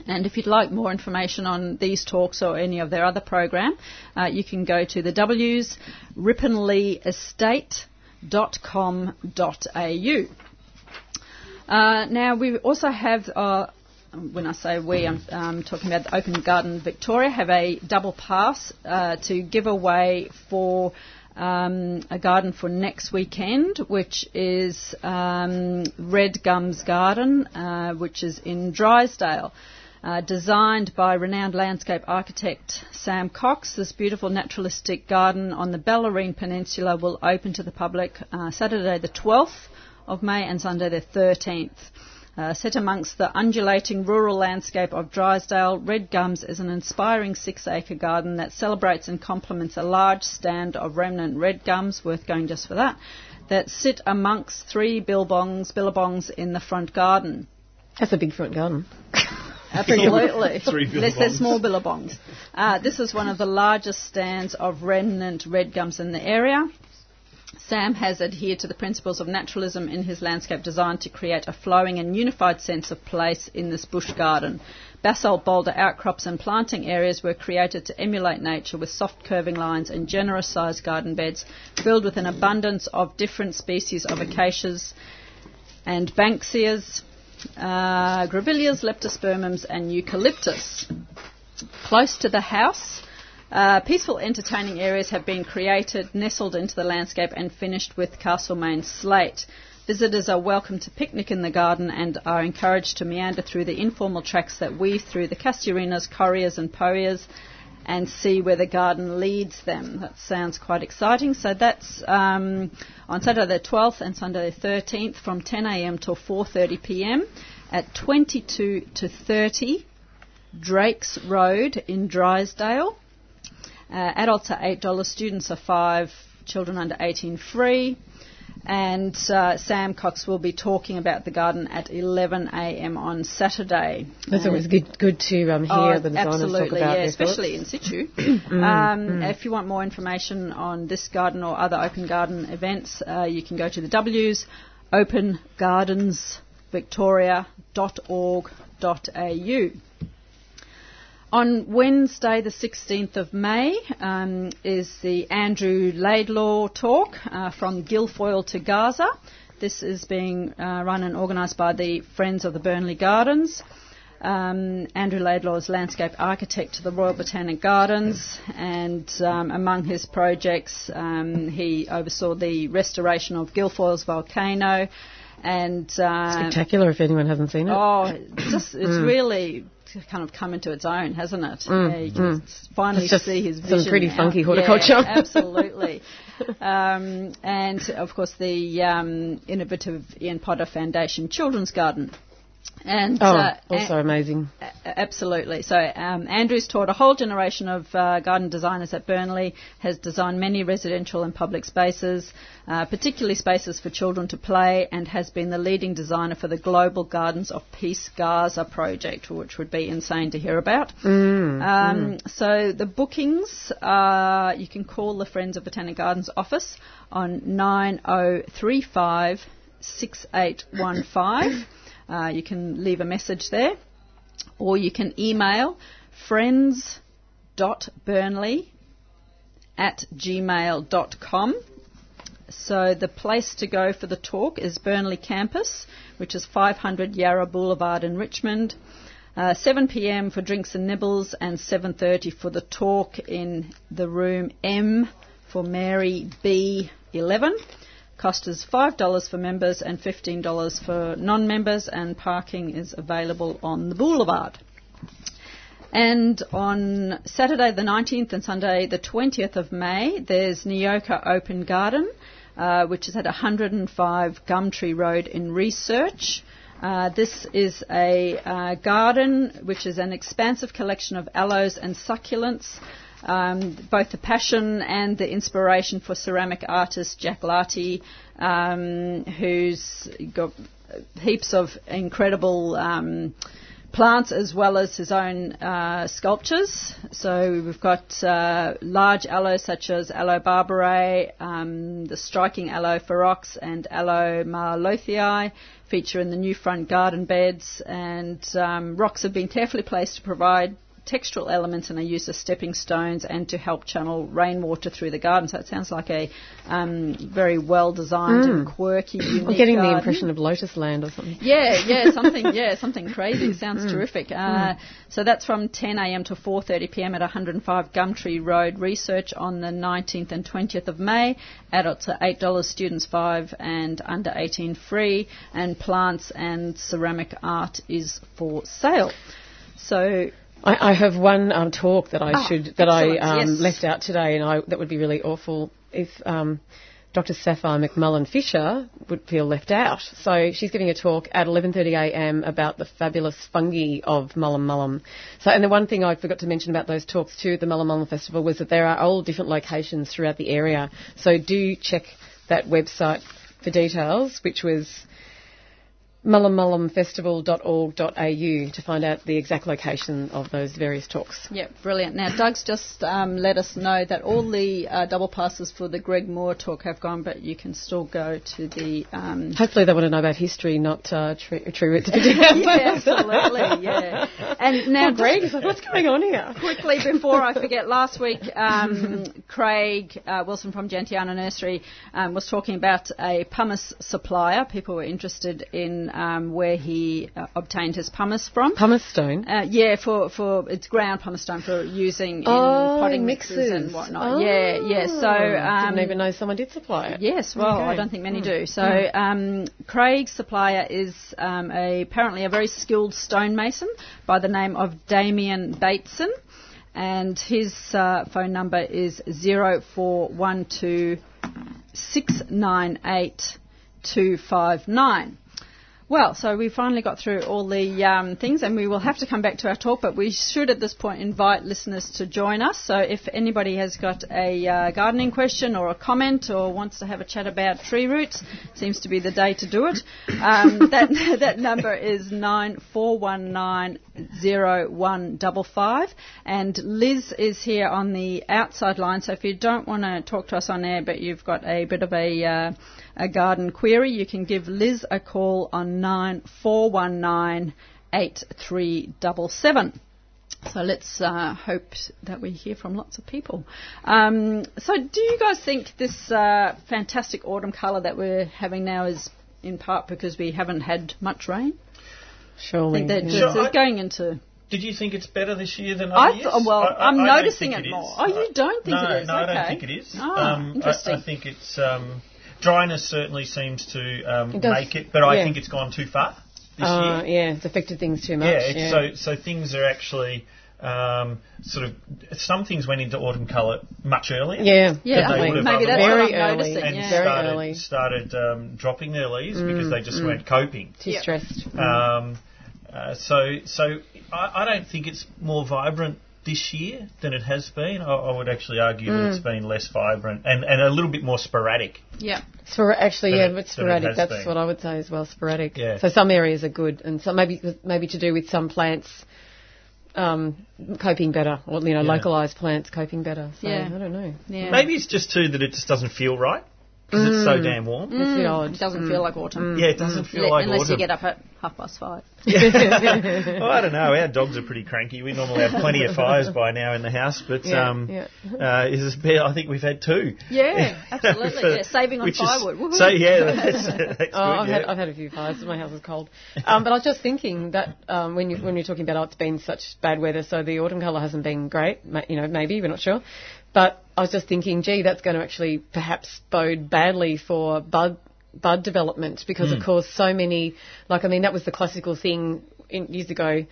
And if you'd like more information on these talks or any of their other program, uh, you can go to the W's ripponleaestate.com.au. Uh, now we also have, uh, when I say we, I'm um, talking about the Open Garden Victoria, have a double pass uh, to give away for um, a garden for next weekend, which is um, Red Gums Garden, uh, which is in Drysdale. Uh, designed by renowned landscape architect Sam Cox. This beautiful naturalistic garden on the Bellarine Peninsula will open to the public uh, Saturday the 12th of May and Sunday the 13th. Uh, set amongst the undulating rural landscape of Drysdale, Red Gums is an inspiring six acre garden that celebrates and complements a large stand of remnant red gums, worth going just for that, that sit amongst three billabongs, billabongs in the front garden. That's a big front garden. *laughs* Absolutely. *laughs* Three They're, they're small billabongs. Uh, this is one of the largest stands of remnant red gums in the area. Sam has adhered to the principles of naturalism in his landscape design to create a flowing and unified sense of place in this bush garden. Basalt boulder outcrops and planting areas were created to emulate nature with soft curving lines and generous sized garden beds filled with an abundance of different species of acacias and banksias, uh, grevilleas, leptospermums, and eucalyptus. Close to the house, uh, peaceful entertaining areas have been created, nestled into the landscape, and finished with Castlemaine slate. Visitors are welcome to picnic in the garden and are encouraged to meander through the informal tracks that weave through the casuarinas, correas, and poas and see where the garden leads them. That sounds quite exciting. So that's um, on Saturday the 12th and Sunday the 13th from 10am till 4.30pm at 22 to 30 Drakes Road in Drysdale. Uh, adults are $8, students are 5 children under 18 free. And uh, Sam Cox will be talking about the garden at 11 a.m. on Saturday. That's always good, good to um, hear Oh, the designers absolutely, talk about yeah, especially thoughts. in situ. *coughs* um, If you want more information on this garden or other open garden events, uh, you can go to the W's opengardensvictoria.org.au. On Wednesday, the 16th of May, um, is the Andrew Laidlaw talk uh, from Guilfoyle to Gaza. This is being uh, run and organised by the Friends of the Burnley Gardens. Um, Andrew Laidlaw is landscape architect to the Royal Botanic Gardens, and um, among his projects, um, he oversaw the restoration of Guilfoyle's volcano. And uh, Spectacular if anyone hasn't seen it. Oh, just it's really kind of come into its own, hasn't it? Yeah, you can finally just see his vision. some pretty funky horticulture. Yeah, absolutely. *laughs* um, and of course, the um, innovative Ian Potter Foundation Children's Garden. And Oh, uh, also amazing. a- Absolutely. So um, Andrew's taught a whole generation of uh, garden designers at Burnley, has designed many residential and public spaces, uh, particularly spaces for children to play, and has been the leading designer for the Global Gardens of Peace Gaza project, which would be insane to hear about. um, So the bookings, uh, you can call the Friends of Botanic Gardens office on 9035 6815. Uh, you can leave a message there, or you can email friends.burnley at gmail.com. So the place to go for the talk is Burnley Campus, which is 500 Yarra Boulevard in Richmond. Uh, 7 p.m. for drinks and nibbles, and 7:30 for the talk in the room M for Mary B11. Cost is $5 for members and $15 for non-members, and parking is available on the boulevard. And on Saturday the 19th and Sunday the 20th of May, there's Nyoka Open Garden, uh, which is at 105 Gumtree Road in Research. Uh, this is a uh, garden which is an expansive collection of aloes and succulents. Um, both the passion and the inspiration for ceramic artist Jack Larty, um, who's got heaps of incredible um, plants as well as his own uh, sculptures. So we've got uh, large aloes such as Aloe barbarae, um, the striking Aloe ferox and Aloe marlothii feature in the new front garden beds and um, rocks have been carefully placed to provide textural elements and are used as stepping stones and to help channel rainwater through the garden. So it sounds like a um, very well designed and quirky, *clears throat* I'm getting garden. the impression of Lotus Land or something. Yeah, yeah, *laughs* something, yeah, something crazy. *clears throat* Sounds Mm. terrific. Uh, so that's from 10 a.m. to 4:30 p.m. at 105 Gumtree Road. Research on the 19th and 20th of May. Adults are eight dollars, students five, and under 18 free. And plants and ceramic art is for sale. So I, I have one um, talk that I Ah, should that I um, yes. left out today, and I, that would be really awful if um, Dr. Sapphire McMullan Fisher would feel left out. So she's giving a talk at 11:30 a.m. about the fabulous fungi of Mullum Mullum. So, and the one thing I forgot to mention about those talks too the Mullum Mullum Festival was that there are all different locations throughout the area. So do check that website for details, which was mullummullumfestival.org.au to find out the exact location of those various talks. Yeah, brilliant. Now, Doug's just um, let us know that all the uh, double passes for the Greg Moore talk have gone, but you can still go to the. Um, Hopefully they want to know about history, not uh, true, true roots *laughs* yeah, absolutely, yeah. And *laughs* now, Now, Greg is like, what's going on here? quickly before I forget, last week um, Craig uh, Wilson from Gentiana Nursery um, was talking about a pumice supplier. People were interested in um, where he uh, obtained his pumice from. Pumice stone. Uh, yeah, for, for it's ground pumice stone for using in Oh, potting mixes. mixes. and whatnot. Oh, Yeah, yeah. So um, didn't even know someone did supply it. Yes, well, I don't think many do. So, um, Craig's supplier is um, a, apparently a very skilled stonemason by the name of Damien Bateson, and his uh, phone number is zero four one two six nine eight two five nine. Well, so we finally got through all the um, things, and we will have to come back to our talk, but we should at this point invite listeners to join us. So if anybody has got a uh, gardening question or a comment or wants to have a chat about tree roots, seems to be the day to do it. Um, *laughs* that, *laughs* that number is nine four one nine zero one double five, and Liz is here on the outside line. So if you don't want to talk to us on air, but you've got a bit of a uh, a garden query, you can give Liz a call on nine four one nine eight three double seven. So let's uh, hope that we hear from lots of people. Um, so, do you guys think this uh, fantastic autumn colour that we're having now is in part because we haven't had much rain? I Surely. think that yeah. just Sure, I- going into. Did you think it's better this year than I other th- years? well, I, I, I'm noticing think it more. Oh, you don't think no, it is? No, I don't think it is. Ah, um, interesting. I, I think it's um, dryness certainly seems to um, It make it, but I think it's gone too far this Uh, year. yeah, it's affected things too much. Yeah, it's, so so things are actually um, sort of some things went into autumn colour much earlier. yeah, Yeah, Than they would have maybe that's Very I'm early. noticing. and yeah. Very started early. started um, dropping their leaves because they just weren't coping. too Yeah. stressed. Um, uh, so, so I, I don't think it's more vibrant this year than it has been. I, I would actually argue that it's been less vibrant and, and a little bit more sporadic. yeah. Spor- actually, yeah, it- but sporadic. has That's been. what I would say as well. Sporadic. Yeah. So some areas are good, and some maybe maybe to do with some plants um, coping better, or you know, Yeah. localized plants coping better. So Yeah. I don't know. Yeah. Maybe it's just too that it just doesn't feel right because it's so damn warm. It's a bit odd. It doesn't feel like autumn. Yeah, it doesn't feel Unless like unless autumn. Unless you get up at half past five. *laughs* *laughs* well, I don't know. Our dogs are pretty cranky. We normally have plenty of fires by now in the house, but Yeah, um, yeah. Uh, is this bear? I think we've had two. Yeah, *laughs* absolutely. For- yeah, saving on which is- firewood. Woohoo. so yeah, that's, that's Oh, good. I've, yeah. had, I've had a few fires. My house is cold. Um, but I was just thinking that um, when, you, when you're talking about oh, it's been such bad weather, so the autumn colour hasn't been great. You know, maybe we're not sure. But I was just thinking, gee, that's going to actually perhaps bode badly for bud bud development because, Hmm. of course, so many. Like, I mean, that was the classical thing in, years ago.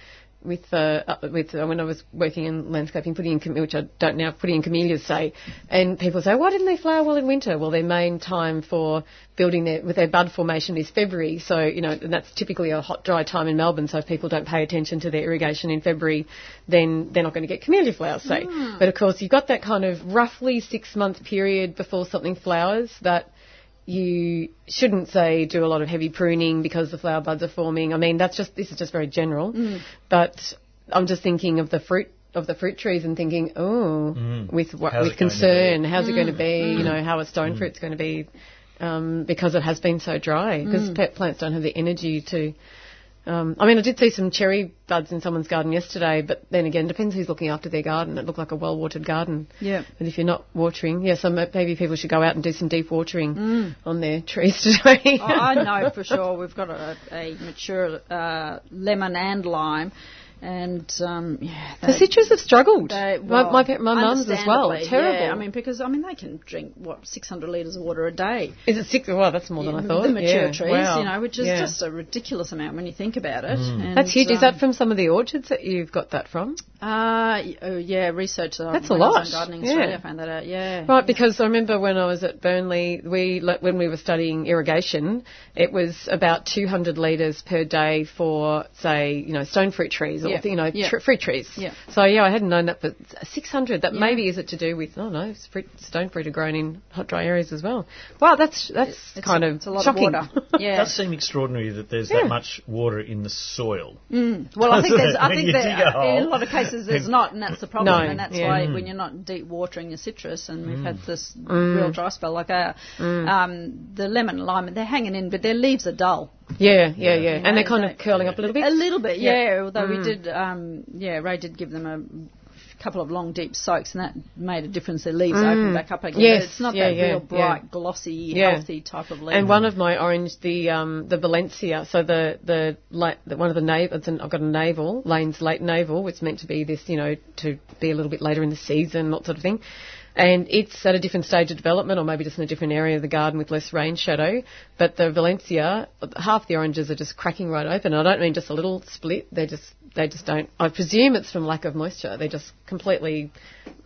With uh, uh, with uh, when I was working in landscaping, putting in which I don't now, putting in camellias, say, and people say, why didn't they flower well in winter? Well, their main time for building their with their bud formation is February, so you know and that's typically a hot, dry time in Melbourne. So if people don't pay attention to their irrigation in February, then they're not going to get camellia flowers, say. But of course, you've got that kind of roughly six month period before something flowers that you shouldn't say do a lot of heavy pruning because the flower buds are forming. I mean, that's just this is just very general, mm. but I'm just thinking of the fruit of the fruit trees and thinking, oh, with what, How's with it going to concern, be? how's it going to mm. be? You know, how a stone fruit's going to be um, because it has been so dry. Because pet plants don't have the energy to. Um, I mean, I did see some cherry buds in someone's garden yesterday, but then again, depends who's looking after their garden. It looked like a well-watered garden. Yeah. But if you're not watering, yeah, so maybe people should go out and do some deep watering on their trees *laughs* today. Oh, I know for sure. We've got a, a mature uh, lemon and lime, and um, yeah, the citrus have struggled. they- my well, my, pa- my mum's as well. Terrible. Yeah, I mean, because I mean they can drink what 600 litres of water a day. is it six? Well, that's more than I thought. The mature yeah. trees, Wow. you know, which is just a ridiculous amount when you think about it. And, That's huge. Is um, that from some of the orchards that you've got that from? Uh, oh, yeah, research. Uh, That's a when I was lot, Gardening yeah. I found that out. Yeah. Right, because I remember when I was at Burnley, we when we were studying irrigation, it was about 200 litres per day for, say, you know, stone fruit trees or Yeah, you know, yeah. tr- fruit trees. Yeah. So yeah, I hadn't known that, but 600. That Yeah. maybe is it to do with? Oh no, fruit, stone fruit are grown in hot, dry areas as well. Wow, that's that's It's kind a, of it's a lot shocking. of water. *laughs* It does seem extraordinary that there's Yeah. that much water in the soil. Mm. Well, I think there's, I *laughs* think you that a hole. in a lot of cases there's *laughs* not, and that's the problem. No, and that's yeah. why Mm. when you're not deep watering your citrus, and we've had mm. this mm. real dry spell like our, um, the lemon and lime, they're hanging in, but their leaves are dull. Yeah, yeah, yeah, You and they're kind of curling up a little bit. A little bit, Yeah. yeah. Although we did, um, yeah, Ray did give them a couple of long, deep soaks, and that made a difference. Their leaves opened back up again. Yes, but it's not yeah, that yeah, real bright, glossy, Yeah. healthy type of leaf. And one of my orange, the um, the Valencia, so the the, la- the one of the navel, it's an, I've got a navel, Lane's late navel, which meant to be this, you know, to be a little bit later in the season, that sort of thing. And it's at a different stage of development, or maybe just in a different area of the garden with less rain shadow. But the Valencia, half the oranges are just cracking right open. I don't mean just a little split; they just they just don't. I presume it's from lack of moisture. They're just completely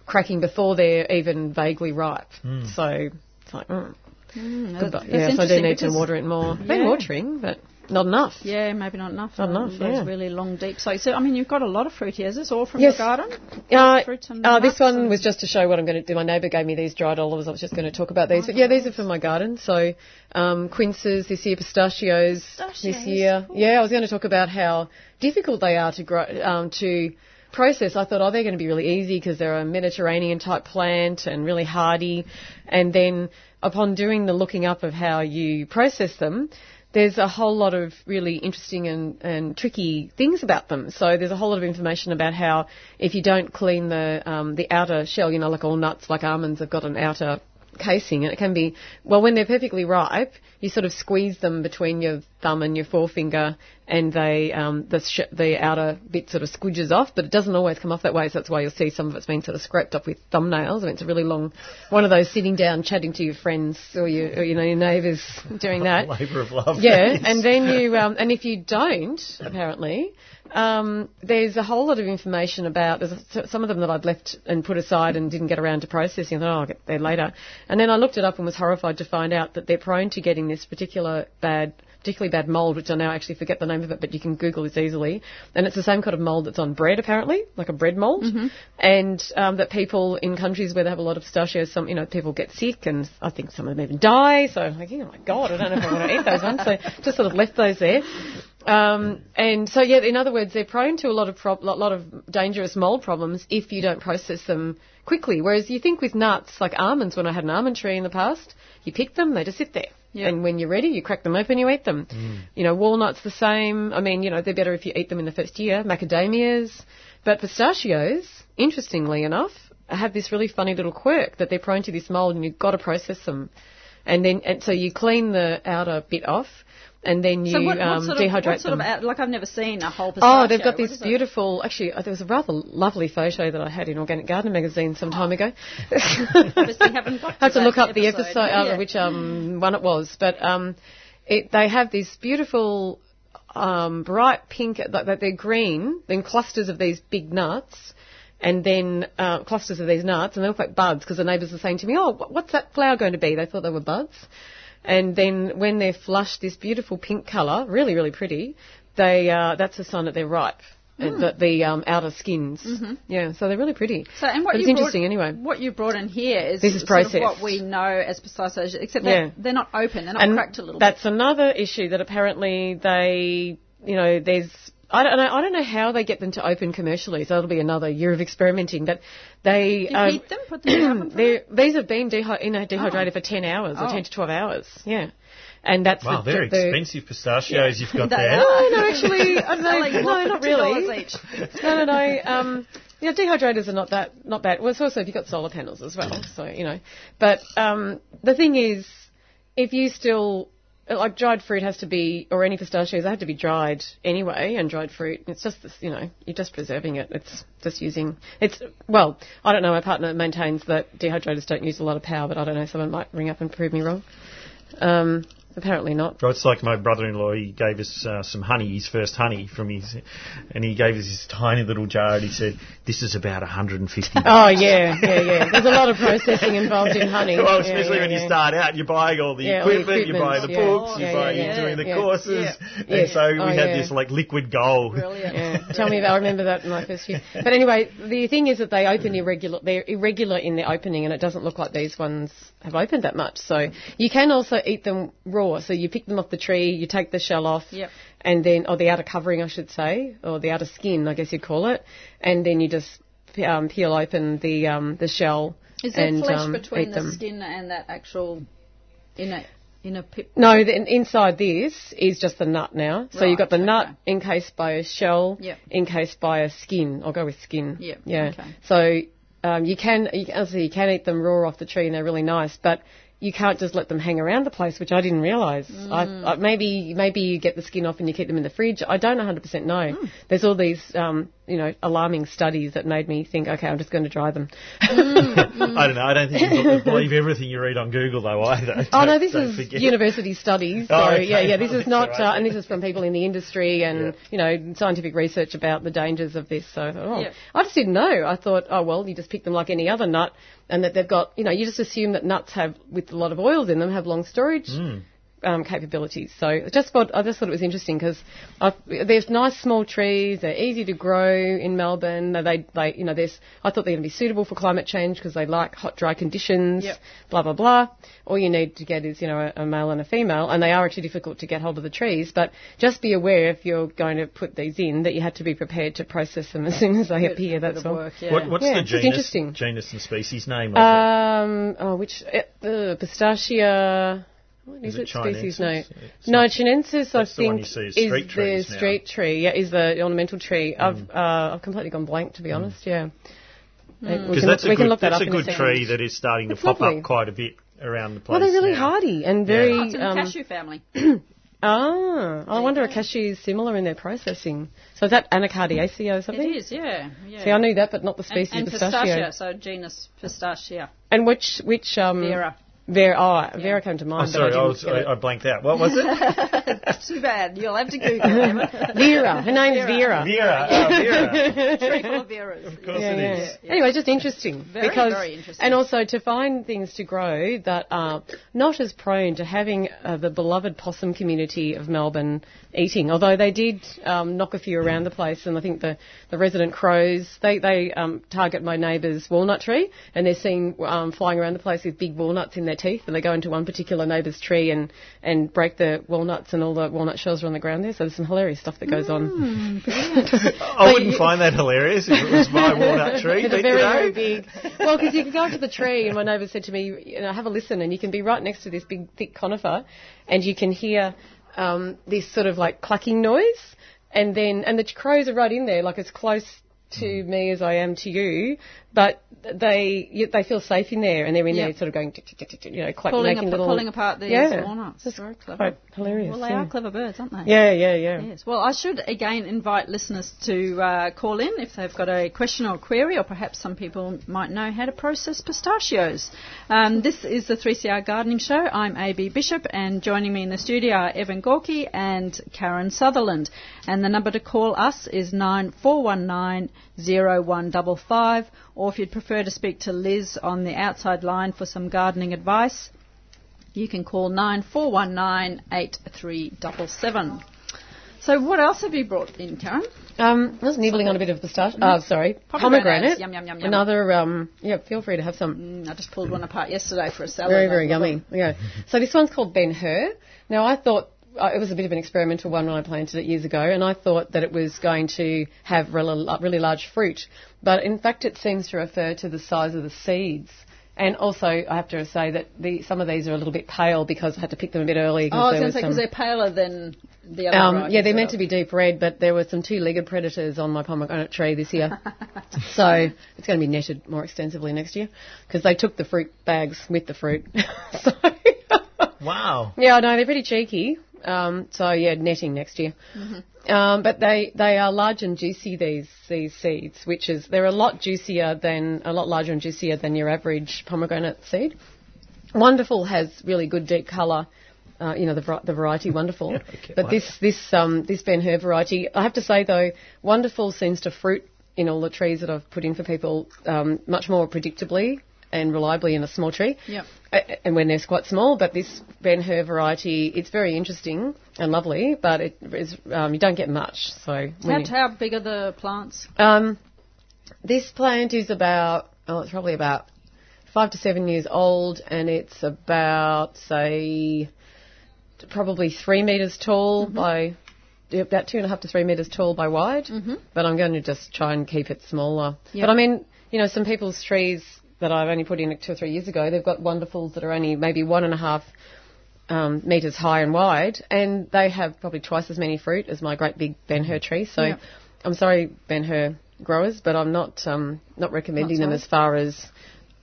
cracking before they're even vaguely ripe. So it's like. Mm. Mm, Good, that's but yes, I do need to water it more. Been Yeah. watering, but not enough. Yeah, maybe not enough. Not um, enough, Those yeah. really long, deep soaks. So, I mean, you've got a lot of fruit here. Is this all from Yes. your garden? Uh, and uh, this one and- was just to show what I'm going to do. My neighbour gave me these dried olives. I was just going to talk about these. But yeah, these are from my garden. So um, quinces this year, pistachios, this Pistachios, year. Yeah, I was going to talk about how difficult they are to grow, um, to process. I thought, oh, they're going to be really easy because they're a Mediterranean type plant and really hardy. And then upon doing the looking up of how you process them, there's a whole lot of really interesting and, and tricky things about them. So there's a whole lot of information about how if you don't clean the um, the outer shell, you know, like all nuts, like almonds have got an outer casing, and it can be well when they're perfectly ripe, you sort of squeeze them between your thumb and your forefinger, and they um, the sh- the outer bit sort of squidges off, but it doesn't always come off that way. So that's why you'll see some of it's been sort of scraped up with thumbnails. I mean, it's a really long one of those sitting down chatting to your friends or your or, you know your neighbours doing *laughs* that. Labour of love. Yeah, *laughs* and then you, um, and if you don't, apparently, um, there's a whole lot of information about. There's a, some of them that I'd left and put aside and didn't get around to processing. I thought, oh, I'll get there later. And then I looked it up and was horrified to find out that they're prone to getting this particular bad. Particularly bad mould, which I now actually forget the name of it, but you can Google this easily. And it's the same kind of mould that's on bread, apparently, like a bread mold. And um, that people in countries where they have a lot of pistachios, some you know people get sick, and I think some of them even die. So I'm like, oh my god, I don't know if I want to eat those ones. So *laughs* just sort of left those there. Um, and so yeah, in other words, they're prone to a lot of lot lot of dangerous mold problems if you don't process them quickly. Whereas you think with nuts like almonds, when I had an almond tree in the past, you pick them, they just sit there. Yeah. And when you're ready, you crack them open, you eat them. Mm. You know, walnuts the same. I mean, you know, they're better if you eat them in the first year. Macadamias, but pistachios, interestingly enough, have this really funny little quirk that they're prone to this mold, and you've got to process them. And then, and so you clean the outer bit off, and then you so what, what um, sort of, dehydrate what sort them. of out, like I've never seen a whole pistachio. Oh, they've got these this is it? beautiful. Actually, uh, there was a rather lovely photo that I had in Organic Garden magazine some time ago. *laughs* I *laughs* had to look up the episode. uh, Yeah. which um, one it was, but um, it, they have these beautiful. um, bright pink, like like they're green, then clusters of these big nuts, and then uh, clusters of these nuts, and they look like buds because the neighbours are saying to me, "Oh, what's that flower going to be?" They thought they were buds. And then when they're flushed, this beautiful pink colour, really, really pretty, they uh, that's a sign that they're ripe. uh, The, the um, outer skins, yeah, so they're really pretty. So, and what But you it's interesting brought, anyway. What you brought in here is This is sort of what we know as pistachios, except Yeah. they're not open, they're not and cracked a little that's another issue that apparently they, you know, there's. I don't know. I don't know how they get them to open commercially. So that'll be another year of experimenting. But they. You um, heat them, put them in the oven these have been dehy- you know, dehydrated for ten hours or Oh. ten to twelve hours. Yeah, and that's Wow, the, very the, expensive pistachios you've got *laughs* They there. are. No, no, actually, *laughs* I don't know. Selling no, not really. each. *laughs* No, no, no. Um, yeah, dehydrators are not that not bad. Well, it's also if you've got solar panels as well, so you know. But um, the thing is, if you still like dried fruit has to be, or any pistachios, they have to be dried anyway, and dried fruit. It's just this, you know, you're just preserving it. It's just using. It's well, I don't know. My partner maintains that dehydrators don't use a lot of power, but I don't know. Someone might ring up and prove me wrong. Um, apparently not. It's like my brother-in-law. He gave us uh, some honey, his first honey from his, and he gave us this tiny little jar, and he said, "This is about 150." Oh yeah, yeah, yeah. There's a lot of processing involved in honey. Well, Yeah, especially yeah, when you start out, you're buying all the, Yeah, all the equipment, you buy the equipment, yeah. books, Yeah, you buy, yeah, you're yeah. doing the Yeah. courses, Yeah. and so we Oh, had yeah. this like liquid gold. Brilliant. Yeah, tell me about. I remember that in my first year. But anyway, the thing is that they open irregular. They're irregular in their opening, and it doesn't look like these ones have opened that much. So you can also eat them raw. So you pick them off the tree, you take the shell off, Yep. and then or the outer covering, I should say, or the outer skin, I guess you'd call it, and then you just um, peel open the um, the shell. Is there and, flesh um, between the skin and that actual inner inner pip? No, the, inside this is just the nut now. So you've got the Right, nut encased by a shell, Yep. encased by a skin. I'll go with skin. Yep, Yeah. okay. So um, you can, you, obviously you can eat them raw off the tree and they're really nice, but you can't just let them hang around the place, which I didn't realise. I, I, maybe maybe you get the skin off and you keep them in the fridge. I don't 100% know. There's all these, um, you know, alarming studies that made me think, okay, I'm just going to dry them. *laughs* I don't know. I don't think you've to believe everything you read on Google though either. Oh no, Don't- this don't is forget. university studies. So Oh, okay. yeah, yeah, this is *laughs* not, That's uh, and this is from people in the industry and Yeah. you know scientific research about the dangers of this. So I thought, oh, Yeah. I just didn't know. I thought, oh well, you just pick them like any other nut, and that they've got, you know, you just assume that nuts have with a lot of oils in them have long storage. Mm. Um, capabilities. So just thought, I just thought it was interesting because there's nice small trees. They're easy to grow in Melbourne. They, they, you know, there's. I thought they're going to be suitable for climate change because they like hot, dry conditions. Yep. Blah blah blah. All you need to get is, you know, a, a male and a female, and they are actually difficult to get hold of the trees. But just be aware if you're going to put these in that you had to be prepared to process them as soon as they appear. That's all. work, yeah. What, what's Yeah, the genus, interesting. genus and species name of Um, oh, which uh, uh, pistacia? What Is is, it it species chinensis? name? It's No, chinensis. I that's the one think you see is street trees the now. street tree. Yeah, is the ornamental tree. I've uh, I've completely gone blank to be honest. Yeah. Because can, that's we a can good, look that that's up a good second. tree that is starting to pop lovely. up quite a bit around the place. Well, they're really now. hardy and very. Oh, it's in the um, cashew family. *clears throat* ah, I wonder if cashew is similar in their processing. So is that Anacardiaceae or something? is, yeah. yeah. See, I knew that, but not the species and pistachio. pistacia, so genus pistacia. And which which um Vera. Vera, oh, Vera came to Oh, mind. sorry, I, I was, didn't I, I blanked out. What was it? *laughs* Too bad. You'll have to Google it. it. *laughs* Vera. Her name's Vera. Vera. Oh, Vera. Tree full of Veras. Of course Yeah, it yeah. is. Anyway, just interesting Very, because, very interesting. and also to find things to grow that are not as prone to having uh, the beloved possum community of Melbourne eating. Although they did um, knock a few around the place, and I think the, the resident crows they they um, target my neighbour's walnut tree, and they're seen um, flying around the place with big walnuts in their teeth, and they go into one particular neighbour's tree and and break the walnuts, and all the walnut shells are on the ground there. So there's some hilarious stuff that goes on. *laughs* I wouldn't find that hilarious if it was my *laughs* walnut tree. It's but, very, you know, very big. Well, because you can go up to the tree, and my neighbour said to me, you know, have a listen, and you can be right next to this big, thick conifer, and you can hear um, this sort of like clucking noise, and then and the crows are right in there, like as close to me as I am to you, but they they feel safe in there, and they're in Yep. there sort of going, tick, tick, tick, tick, tick, you know, quite Pulling, making ap- little pulling apart these yeah, walnuts. That's Very clever. hilarious. Well, they yeah. are clever birds, aren't they? Yeah, yeah, yeah. Yes. Well, I should again invite listeners to uh, call in if they've got a question or query, or perhaps some people might know how to process pistachios. Um, this is the 3CR Gardening Show. I'm AB Bishop, and joining me in the studio are Evan Gorky and Karen Sutherland. And the number to call us is 9419 0155, or if you'd prefer to speak to Liz on the outside line for some gardening advice, you can call 9419 8377. So what else have you brought in, Karen? Um, I was nibbling on a bit of pistachio. Oh, sorry, pomegranate. Yum, yum, yum, yum. Another. Um, yeah, feel free to have some. Mm, I just pulled one apart yesterday for a salad. Very, very yummy. it. Yeah. So this one's called Ben Hur. Now I thought it was a bit of an experimental one when I planted it years ago, and I thought that it was going to have really, really large fruit, but in fact it seems to refer to the size of the seeds. And also, I have to say that the, some of these are a little bit pale because I had to pick them a bit early. Oh, I was going to say some- because they're paler than the other um, yeah, they're that meant to be deep red, but there were some two-legged predators on my pomegranate tree this year. *laughs* so it's going to be netted more extensively next year because they took the fruit bags with the fruit. *laughs* so Wow. *laughs* yeah, I know they're pretty cheeky. Um, so yeah, netting next year. Um, but they, they are large and juicy these these seeds, which is they're a lot juicier than a lot larger and juicier than your average pomegranate seed. Wonderful has really good deep colour. Uh, you know the the variety Wonderful, *laughs* okay, but this this um, this Ben Hur variety, I have to say though, Wonderful seems to fruit in all the trees that I've put in for people um, much more predictably and reliably in a small tree. Yep. And when they're quite small, but this Ben Hur variety, it's very interesting and lovely, but it is, um, you don't get much. So How, you- how big are the plants? um, this plant is about, oh, it's probably about five to seven years old, and it's about, say, probably three metres tall by about two and a half to three metres tall by wide. Mm-hmm. But I'm going to just try and keep it smaller. Yep. But I mean, you know, some people's trees that I've only put in two or three years ago, they've got wonderfuls that are only maybe one and a half um, metres high and wide, and they have probably twice as many fruit as my great big Ben Hur tree. So Yep. I'm sorry, Ben Hur growers, but I'm not um, not recommending Not them as far as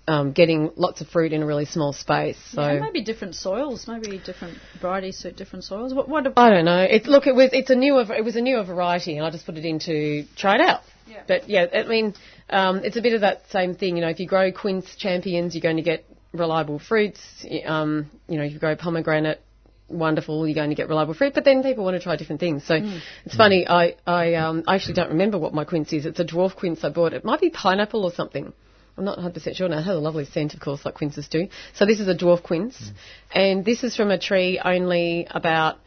um, getting lots of fruit in a really small space. So Yeah, maybe different soils, maybe different varieties suit different soils. What? What? I don't know. It, look, it was it's a newer it was a newer variety, and I just put it in to try it out. Yeah. But yeah, I mean, um, it's a bit of that same thing. You know, if you grow quince champions, you're going to get reliable fruits. Um, you know, if you grow pomegranate, wonderful, you're going to get reliable fruit. But then people want to try different things. So it's funny. I I, um, I actually don't remember what my quince is. It's a dwarf quince I bought. It might be pineapple or something. I'm not 100% sure now. It has a lovely scent, of course, like quinces do. So this is a dwarf quince. And this is from a tree only about,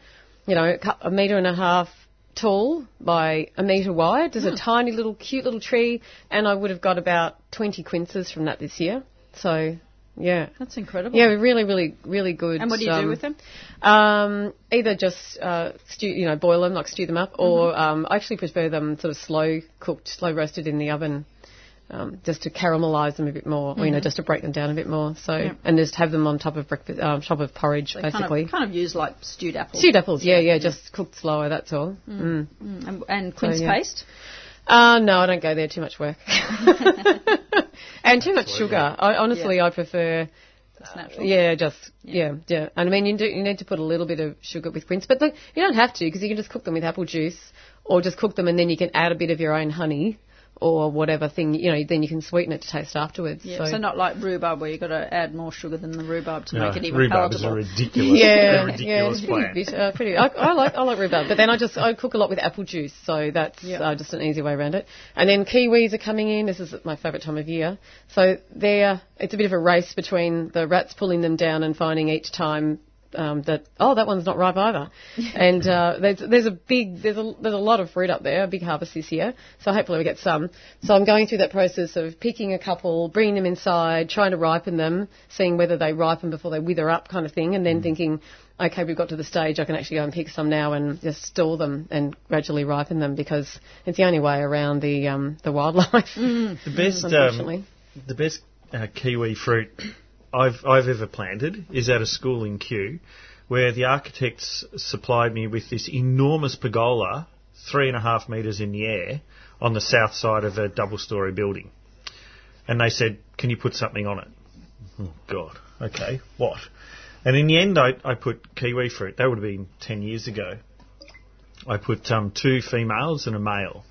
you know, a metre and a half tall by a metre wide. There's a tiny little, cute little tree. And I would have got about 20 quinces from that this year. So, yeah. That's incredible. Yeah, really, really, really good. And what do you do um, with them? Um, either just uh, stew, you know, boil them, like stew them up, or um, I actually prefer them sort of slow cooked, slow roasted in the oven, um, just to caramelise them a bit more, or you know, just to break them down a bit more. So, Yeah. and just have them on top of breakfast, um, top of porridge, They basically. kind of, kind of use like stewed apples. Stewed apples, yeah, yeah, just cooked slower. That's all. Mm. Mm, and, and quince yeah. paste. Uh, no, I don't go there. Too much work. *laughs* *laughs* and too much sugar. I, honestly, I prefer That's natural. Yeah, just yeah. yeah, And I mean, you do you need to put a little bit of sugar with quince, but look, you don't have to because you can just cook them with apple juice, or just cook them and then you can add a bit of your own honey or whatever thing you know. Then you can sweeten it to taste afterwards. Yeah, so, not like rhubarb where you've got to add more sugar than the rhubarb to No, make it even rhubarb is a palatable. ridiculous, yeah, a ridiculous yeah, plant. Pretty, bit, uh, pretty. I, I like I like rhubarb, but then I just I cook a lot with apple juice, so that's Yeah. uh, just an easy way around it. And then kiwis are coming in. This is my favourite time of year. So they're it's a bit of a race between the rats pulling them down and finding each time. Um, that oh that one's not ripe either, *laughs* and uh, there's there's a big there's a there's a lot of fruit up there, a big harvest this year. So hopefully we get some. So I'm going through that process of picking a couple, bringing them inside, trying to ripen them, seeing whether they ripen before they wither up, kind of thing, and then thinking, okay, we've got to the stage I can actually go and pick some now and just store them and gradually ripen them because it's the only way around the um, the wildlife. The best, Unfortunately. um, the best uh, kiwi fruit I've I've ever planted is at a school in Kew, where the architects supplied me with this enormous pergola, three and a half metres in the air, on the south side of a double-storey building. and they said, "Can you put something on it?" Oh God, okay, what? And in the end, I, I put kiwi fruit. That would have been ten years ago. I put um, two females and a male,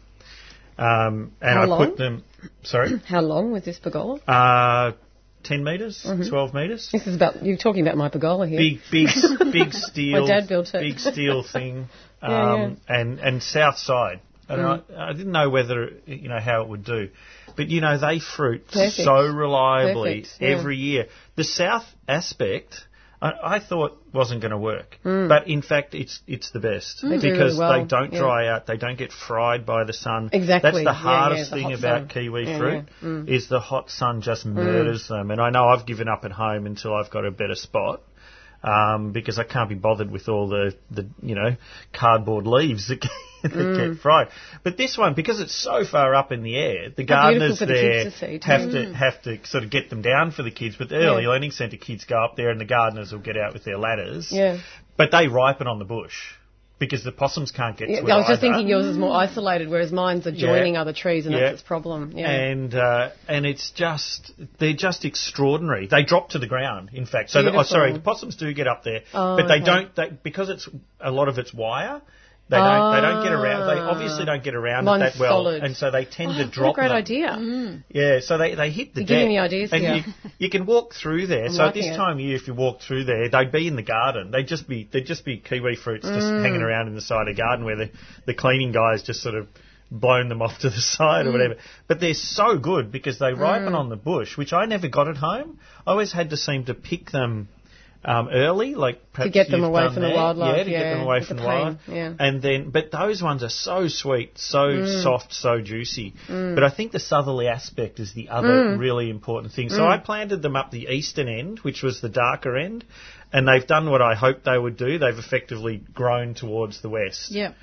um, and How I long? put them. Sorry, *clears throat* How long was this pergola? uh, ten meters, Mm-hmm. twelve meters. This is about you're talking about my pergola here. Big, big, *laughs* big steel. My dad built it. Big steel thing, *laughs* Yeah, Mm. um, and and south side. And I, I didn't know whether you know how it would do, but you know they fruit Perfect. so reliably Perfect, yeah. every year. The south aspect. I, I thought wasn't going to work, Mm. but in fact it's it's the best They do because really well, they don't yeah. dry out, they don't get fried by the sun. Exactly, That's the yeah, yeah, hardest the thing about sun. kiwi Yeah, fruit yeah. Mm. is the hot sun just murders them. And I know I've given up at home until I've got a better spot. Um, because I can't be bothered with all the, the you know cardboard leaves that, *laughs* *laughs* that Mm. get fried. But this one, because it's so far up in the air, the gardeners the there to have to have to sort of get them down for the kids. But the early Yeah. learning centre kids go up there, and the gardeners will get out with their ladders. Yeah. But they ripen on the bush because the possums can't get Yeah, to it. I was just either. thinking yours is more isolated, whereas mine's are joining other trees, and Yeah. that's its problem. Yeah. and uh, and it's just they're just extraordinary. They drop to the ground. In fact, so the, oh, sorry, the possums do get up there, Oh, but they okay. don't. They, because it's a lot of it's wire. They don't. They don't get around. They Ah. obviously don't get around Mine's that well, solid. and so they tend to drop. What a drop. great them. idea. Yeah, so they, they hit the You're deck. giving me ideas and here. You, *laughs* you can walk through there. so at this it. time of year, if you walk through there, they'd be in the garden. They'd just be they'd just be kiwi fruits just Mm. hanging around in the side of the garden where the the cleaning guys just sort of blown them off to the *laughs* side Mm. or whatever. But they're so good because they ripen on the bush, which I never got at home. I always had to seem to pick them. Um, early, like perhaps get them away from the wildlife, yeah, to get them away from the the wildlife. yeah. And then, but those ones are so sweet, so mm. soft, so juicy. Mm. But I think the southerly aspect is the other mm. really important thing. So I planted them up the eastern end, which was the darker end, and they've done what I hoped they would do. They've effectively grown towards the west Yeah.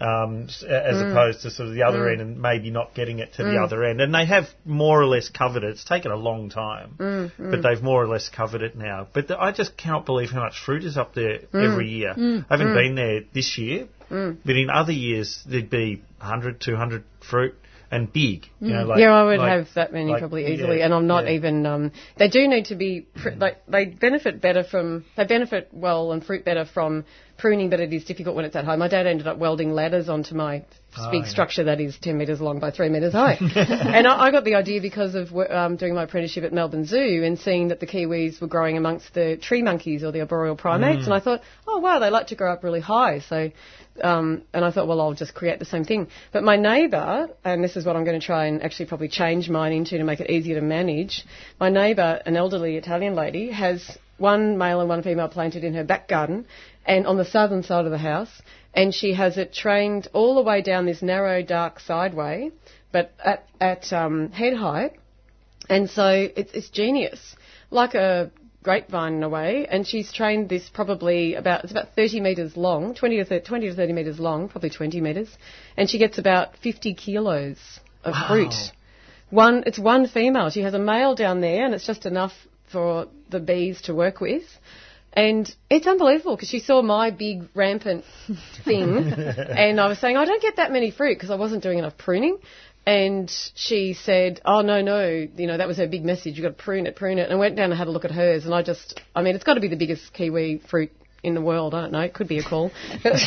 Um, as mm. opposed to sort of the other mm. end and maybe not getting it to the mm. other end. And they have more or less covered it. It's taken a long time, but they've more or less covered it now. But the, I just cannot believe how much fruit is up there every year. I haven't been there this year, but in other years there'd be 100, 200 fruit and big. You know, like, yeah, I would like- have that many like- probably easily, yeah, and I'm not yeah. even. Um, they do need to be. Pr- like they benefit better from. They benefit well and fruit better from pruning, but it is difficult when it's at home. My dad ended up welding ladders onto my Oh, big yeah. structure that is 10 metres long by 3 metres high. *laughs* and I, I got the idea because of um, doing my apprenticeship at Melbourne Zoo and seeing that the kiwis were growing amongst the tree monkeys or the arboreal primates. And I thought, oh wow, they like to grow up really high. So, um, and I thought, well, I'll just create the same thing. But my neighbour, and this is what I'm going to try and actually probably change mine into to make it easier to manage. My neighbour, an elderly Italian lady, has one male and one female planted in her back garden and on the southern side of the house and she has it trained all the way down this narrow, dark sideway, but at, at um, head height. And so it's, it's genius, like a grapevine in a way. And she's trained this probably about it's about 30 metres long, 20 to 30, 20 to 30 metres long, probably 20 metres, and she gets about 50 kilos of fruit. One, it's one female. She has a male down there, and it's just enough for the bees to work with. And it's unbelievable because she saw my big rampant *laughs* thing, *laughs* and I was saying I don't get that many fruit because I wasn't doing enough pruning. And she said, "Oh no, no, you know that was her big message. You got to prune it, prune it." And I went down and had a look at hers, and I just, I mean, it's got to be the biggest kiwi fruit in the world. I don't know. It could be a call, *laughs* but,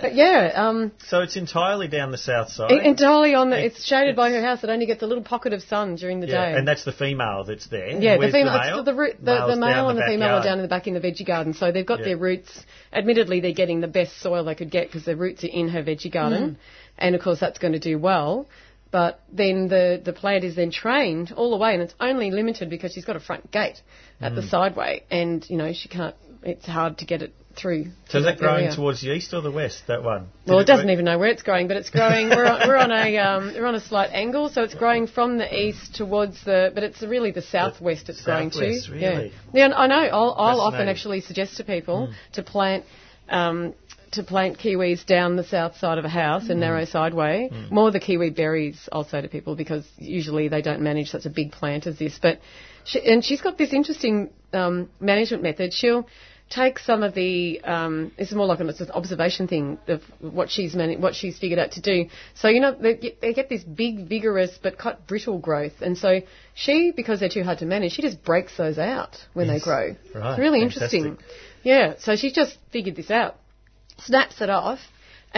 but yeah, um, So it's entirely down the south side. it- entirely on the. It- It's shaded by her house. It only gets a little pocket of sun during the yeah, day. and that's the female that's there. Yeah, Where's the female, the it's male, the, root, the, the male and the the female are down in the back in the veggie garden, so they've got Yeah. their roots. Admittedly, they're getting the best soil they could get because their roots are in her veggie garden, Mm. and of course that's going to do well. But then the the plant is then trained all the way, and it's only limited because she's got a front gate at Mm. the sideway, and you know she can't. It's hard to get it through. So is that growing area. towards the east or the west? That one. Did Well, it doesn't work? even know where it's growing, but it's growing. We're on, we're on a um, we're on a slight angle, so it's growing from the east towards the, but it's really the southwest it's growing southwest, to. really? Yeah, yeah. I know. I'll, I'll often actually suggest to people to plant. Um, to plant kiwis down the south side of a house in narrow sideway. More the kiwi berries, I'll say to people, because usually they don't manage such a big plant as this. But she, and she's got this interesting um, management method. She'll take some of the. Um, it's more like an, it's an observation thing of what she's mani- what she's figured out to do. So you know they get, they get this big, vigorous but quite brittle growth, and so she, because they're too hard to manage, she just breaks those out when Yes. they grow. Right, It's really fantastic. interesting. Yeah. So she just figured this out, snaps it off.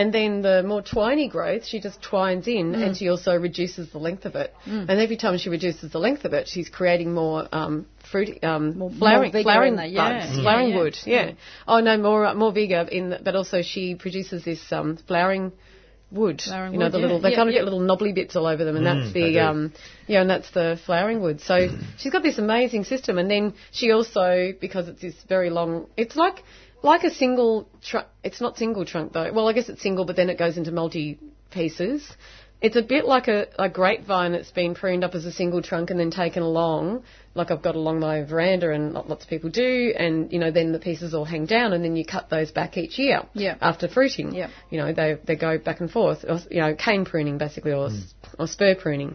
And then the more twiny growth, she just twines in, Mm. and she also reduces the length of it. And every time she reduces the length of it, she's creating more um, fruit, um, More- flowering, more flowering in there, yeah. buds, Mm. flowering Yeah, yeah. wood. Yeah. Oh no, more uh, more vigor in, the, but also she produces this um, flowering wood. Flowering you know wood, the yeah, little they yeah, kind of yeah. get little knobbly bits all over them, and that's the um, yeah, and that's the flowering wood. So she's got this amazing system, and then she also because it's this very long, it's like like a single trunk. It's not single trunk though. Well, I guess it's single, but then it goes into multi pieces. It's a bit like a, a grapevine that's been pruned up as a single trunk and then taken along, like I've got along my veranda and lots of people do, and you know then the pieces all hang down and then you cut those back each year Yeah. after fruiting. Yeah. You know they they go back and forth, or, you know cane pruning basically, or s or spur pruning.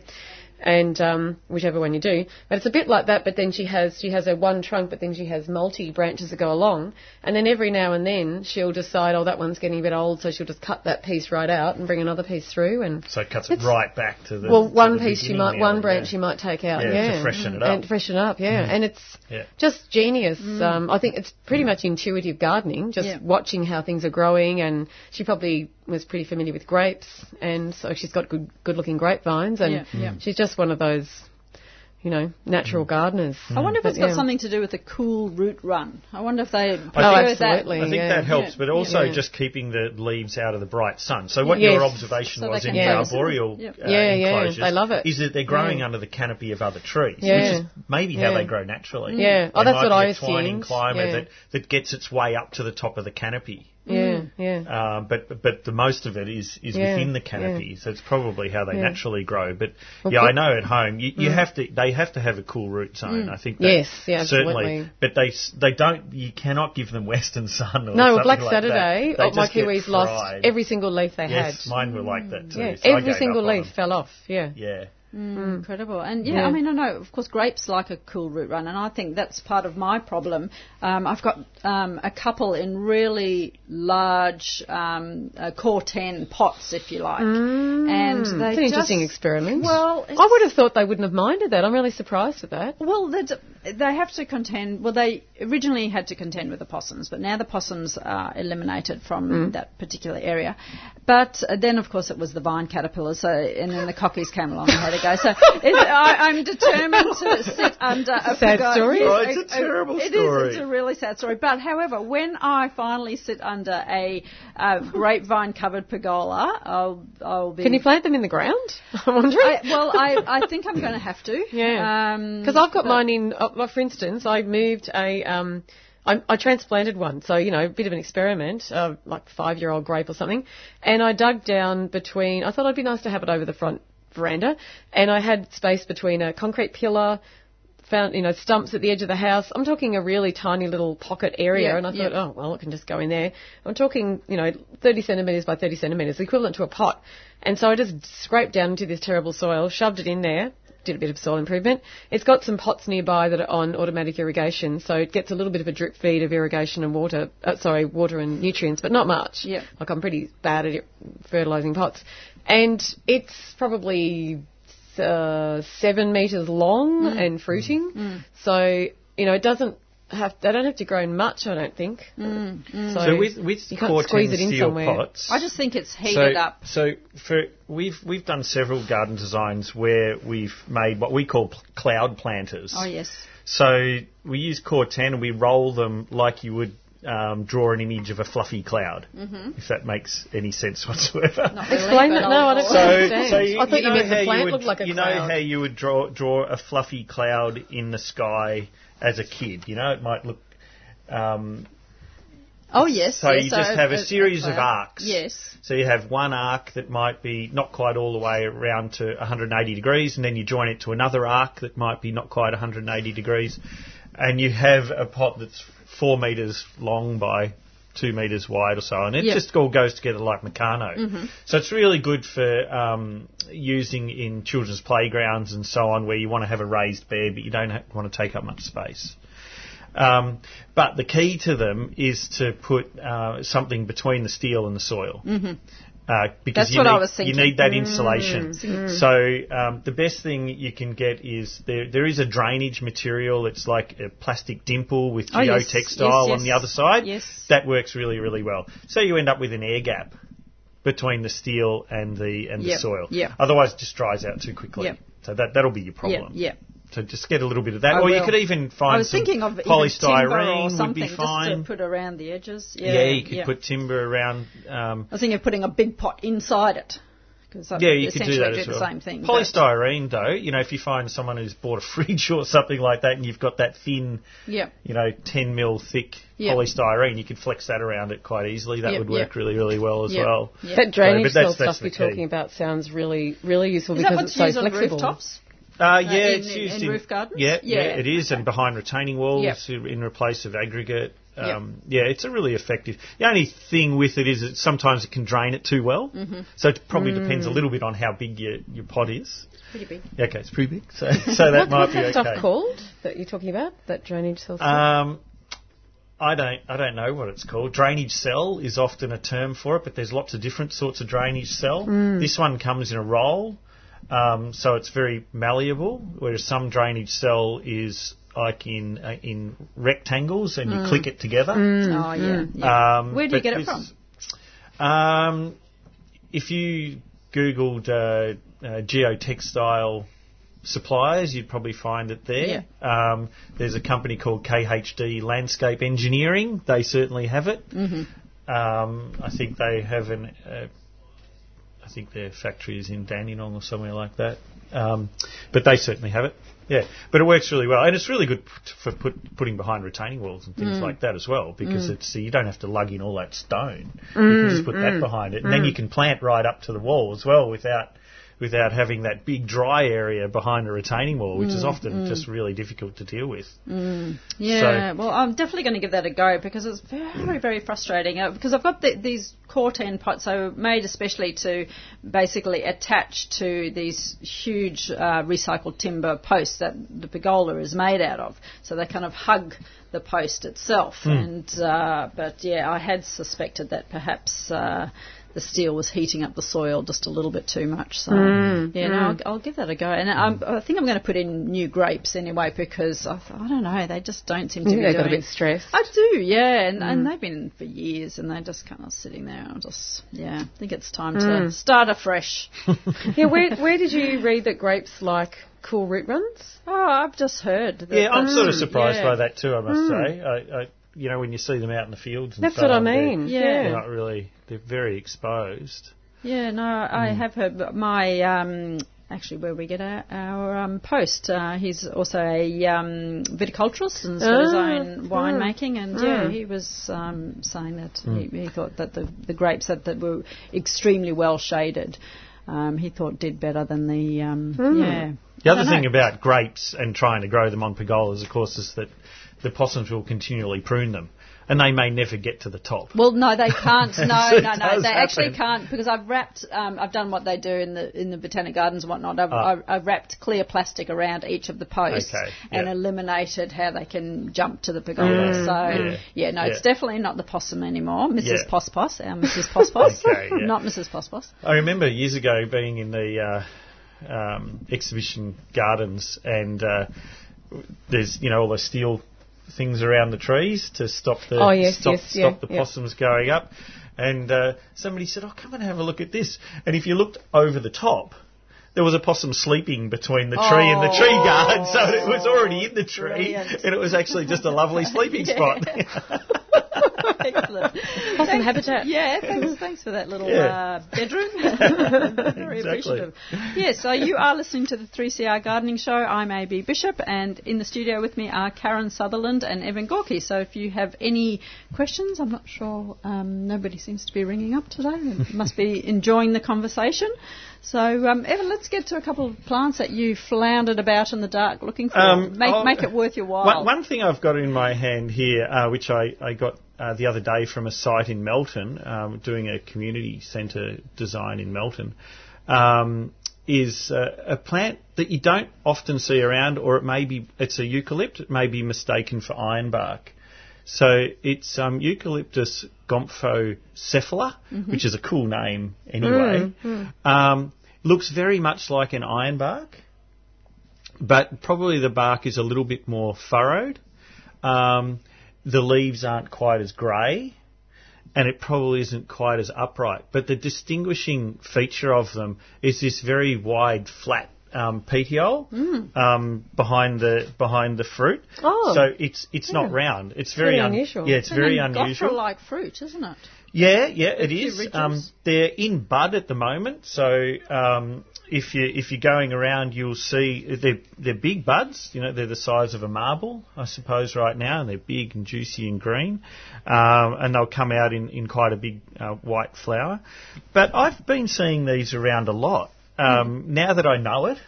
And um, whichever one you do, but it's a bit like that. But then she has she has a one trunk, but then she has multi branches that go along. And then every now and then she'll decide, oh, that one's getting a bit old, so she'll just cut that piece right out and bring another piece through. And So it cuts it right back to the. well, one the piece she might, one branch yeah. she might take out, Yeah, yeah, to freshen it up. and freshen up, yeah. And it's Yeah. just genius. Um, I think it's pretty much intuitive gardening, just Yeah. watching how things are growing. And she probably was pretty familiar with grapes, and so she's got good, good-looking grapevines, and Yeah, yeah. she's just one of those, you know, natural gardeners. I wonder if But, it's got yeah. something to do with the cool root run. I wonder if they Oh, absolutely. that. I think yeah. that helps, Yeah. but also Yeah. just keeping the leaves out of the bright sun. So what Yes. your observation So was in can the arboreal Yep. uh, Yeah, yeah, enclosures they love it. is that they're growing Yeah. under the canopy of other trees, Yeah. which is maybe how Yeah. they grow naturally. Yeah. Oh, There that's might what be I a twining climber Yeah. that, that gets its way up to the top of the canopy. Yeah, mm. yeah. Uh, but but the most of it is is Yeah, within the canopy, so it's probably how they Yeah. naturally grow. But Well, yeah, I know at home you, you mm. have to they have to have a cool root zone. Mm. I think that Yes, yeah, certainly. absolutely. But they they don't you cannot give them *laughs* Western sun or No, something Black like Saturday, that. Oh, my kiwis lost every single leaf they Yes, had. mine were like that too. Yeah, so every single leaf fell off. Yeah. Yeah. Incredible. And yeah, Yeah. I mean, I know, of course, grapes like a cool root run, and I think that's part of my problem. Um, I've got um, a couple in really large um, uh, Corten pots, if you like. and they It's an interesting experiment. Well, I would have thought they wouldn't have minded that. I'm really surprised at that. Well, that's- they have to contend. Well, they originally had to contend with the possums, but now the possums are eliminated from Mm. that particular area. But uh, then, of course, it was the vine caterpillars, so and then the cockies came along and had a go. So *laughs* it, I, I'm determined to sit under a Sad pagoda- story. Oh, it's a terrible it is, story. it's It's a really sad story. But however, when I finally sit under a uh, grapevine-covered pergola, I'll, I'll be. Can you plant them in the ground? *laughs* I'm wondering. I, well, I, I think I'm going to have to. *laughs* Yeah. Um, Because I've got but- mine in, uh, like, for instance, I moved a, um, I, I transplanted one, so, you know, a bit of an experiment, uh, like five year old grape or something, and I dug down between, I thought it'd be nice to have it over the front veranda, and I had space between a concrete pillar, found, you know, stumps at the edge of the house. I'm talking a really tiny little pocket area, Yeah, and I yeah. thought, oh, well, it can just go in there. I'm talking, you know, 30 centimetres by 30 centimetres, equivalent to a pot. And so I just scraped down into this terrible soil, shoved it in there, did a bit of soil improvement. It's got some pots nearby that are on automatic irrigation, so it gets a little bit of a drip feed of irrigation and water, uh, sorry, water and nutrients, but not much. Yeah. Like I'm pretty bad at fertilising pots. And it's probably uh, seven metres long Mm. and fruiting. So, you know, it doesn't have, they don't have to grow much, I don't think. Mm, So, So with with you can't squeeze it in steel somewhere. pots. I just think it's heated so, up. So for we've we've done several garden designs where we've made what we call cloud planters. Oh yes. So we use Corten and we roll them like you would um, draw an image of a fluffy cloud, if that makes any sense *laughs* whatsoever. Not really, Explain but that. No, I'll- don't So, understand. so you, I thought you, know meant the plant would, looked like a you cloud. know how you would draw draw a fluffy cloud in the sky as a kid. You know, it might look. Um, Oh yes. so yes, you just have a series of arcs. Yes. So you have one arc that might be not quite all the way around to 180 degrees, and then you join it to another arc that might be not quite 180 degrees, and you have a pot that's four metres long by two metres wide or so, and it Yep. just all goes together like Meccano. So it's really good for um, using in children's playgrounds and so on, where you want to have a raised bed, but you don't ha- want to take up much space. Um, but the key to them is to put uh, something between the steel and the soil. Mm-hmm. Uh, because That's you what need, I was you. Mm. need that insulation. So um, the best thing you can get is there. There is a drainage material. It's like a plastic dimple with Oh, yes. geotextile Yes, on the other side. Yes. That works really, really well. So you end up with an air gap between the steel and the and Yep, the soil. yep. Otherwise, it just dries out too quickly. Yep. So that that'll be your problem. yeah. So just get a little bit of that, I or you could even find I was some thinking of polystyrene timber or would something be just fine. to put around the edges. Yeah, yeah, you could yeah. put timber around. Um, I was thinking of putting a big pot inside it. Cause I yeah, you could essentially do that as well. the same thing. but- Polystyrene, though, you know, if you find someone who's bought a *laughs* fridge or something like that, and you've got that thin, Yeah. you know, 10 mil thick Yeah. polystyrene, you could flex that around it quite easily. That Yep, would work yep. really, really well as Yep, well. yep. That drainage but that's- cell that's stuff you're talking about sounds really, really useful Is because that it's what's so used on flexible. rooftops? Uh, yeah, in- it's in- used in roof gardens? Yeah, yeah, Yeah. it is, and behind retaining walls Yep. in replace of aggregate. Um, Yeah, it's a really effective. The only thing with it is that sometimes it can drain it too well. Mm-hmm. So it probably depends a little bit on how big your, your pot is. Pretty big. Okay, it's pretty big, so *laughs* so that might be okay. What's be that okay. stuff called that you're talking about? That drainage cell stuff? Um, I don't I don't know what it's called. Drainage cell is often a term for it, but there's lots of different sorts of drainage cell. This one comes in a roll, um, so it's very malleable. Whereas some drainage cell is like in uh, in rectangles, and you click it together. Oh, yeah. yeah. Um, Where do you get it from? Um, if you googled uh, uh, geotextile suppliers, you'd probably find it there. Um, there's a company called KHD Landscape Engineering. They certainly have it. Mm-hmm. Um, I think they have an. I think their factory is in Dandenong or somewhere like that. Um, but they certainly have it. Yeah, but it works really well, and it's really good p- for put, putting behind retaining walls and things mm. like that as well, because mm. it's you don't have to lug in all that stone. You can mm, just put that behind it, and then you can plant right up to the wall as well without without having that big dry area behind a retaining wall, which is often just really difficult to deal with. Yeah, well, I'm definitely going to give that a go because it's very, very frustrating. Uh, because I've got the, these Corten pots, so made especially to basically attach to these huge uh, recycled timber posts that the pergola is made out of. So they kind of hug the post itself. And uh, but yeah, I had suspected that perhaps. The steel was heating up the soil just a little bit too much. So mm, yeah, no, mm. I'll, I'll give that a go. And I'm, I think I'm going to put in new grapes anyway because I, I don't know, they just don't seem to You be think they got a doing. bit stressed. I do, yeah, and, and mm. they've been for years, and they're just kind of sitting there. I'm just, yeah, I think it's time to start afresh. *laughs* yeah, where, where did you read that grapes like cool root runs? oh, I've just heard. That Yeah, I'm sort of Mm, surprised yeah. by that too. I must say, I, I, you know, when you see them out in the fields, and That's so what I on, they're- mean. Yeah. They're not really. They're very exposed. Yeah, no, I Mm. have heard my um, actually where we get our, our um, post. Uh, he's also a um, viticulturist and has got his own winemaking, and yeah, he was um, saying that Mm. he, he thought that the, the grapes that, that were extremely well shaded, um, he thought did better than the um, yeah. The other thing know. about grapes and trying to grow them on pergolas, of course, is that the possums will continually prune them, and they may never get to the top. Well, no, they can't. *laughs* No, It no, no. They actually can't because I've wrapped. Um, I've done what they do in the in the botanic gardens and whatnot. I've, Ah. I've, I've wrapped clear plastic around each of the posts Okay, and yeah. eliminated how they can jump to the pergola. Mm, so yeah, yeah, no, it's definitely not the possum anymore, Mrs. Yeah. Poss, our Mrs. Pospos, *laughs* Okay, yeah. not Mrs. Poss. I remember years ago being in the uh, um, exhibition gardens, and uh, there's you know all the steel things around the trees to stop the Oh, yes, stop, yes, yeah, stop the yeah. possums going up. And uh, somebody said, "Oh, come and have a look at this." And if you looked over the top. There was a possum sleeping between the tree and the tree guard, *laughs* so it was already in the tree, Brilliant. and it was actually just a lovely *laughs* sleeping spot. *laughs* Excellent. Possum habitat. Yeah, thanks, thanks for that little Yeah. uh, bedroom. *laughs* Very Exactly. appreciative. Yeah, so you are listening to the 3CR Gardening Show. I'm AB Bishop, and in the studio with me are Karen Sutherland and Evan Gorky. So if you have any questions, I'm not sure, um, nobody seems to be ringing up today. They must be enjoying the conversation. So, um, Evan, let's get to a couple of plants that you floundered about in the dark looking for. Um, make, make it worth your while. One, one thing I've got in my hand here, uh, which I, I got uh, the other day from a site in Melton, um, doing a community centre design in Melton, um, is uh, a plant that you don't often see around, or it may be it's a eucalypt. It may be mistaken for ironbark. So it's um, Eucalyptus gomphocephala, which is a cool name anyway. Um, looks very much like an ironbark, but probably the bark is a little bit more furrowed. Um, the leaves aren't quite as grey, and it probably isn't quite as upright. But the distinguishing feature of them is this very wide, flat um, petiole um, behind the behind the fruit. Oh. so it's it's not round. It's very very un- unusual. Yeah, it's very and unusual. like fruit, isn't it? Yeah, yeah, it is. Um, they're in bud at the moment, so um, if you if you're going around, you'll see they're they're big buds. You know, they're the size of a marble, I suppose, right now, and they're big and juicy and green, um, and they'll come out in in quite a big uh, white flower. But I've been seeing these around a lot. Um, Now that I know it,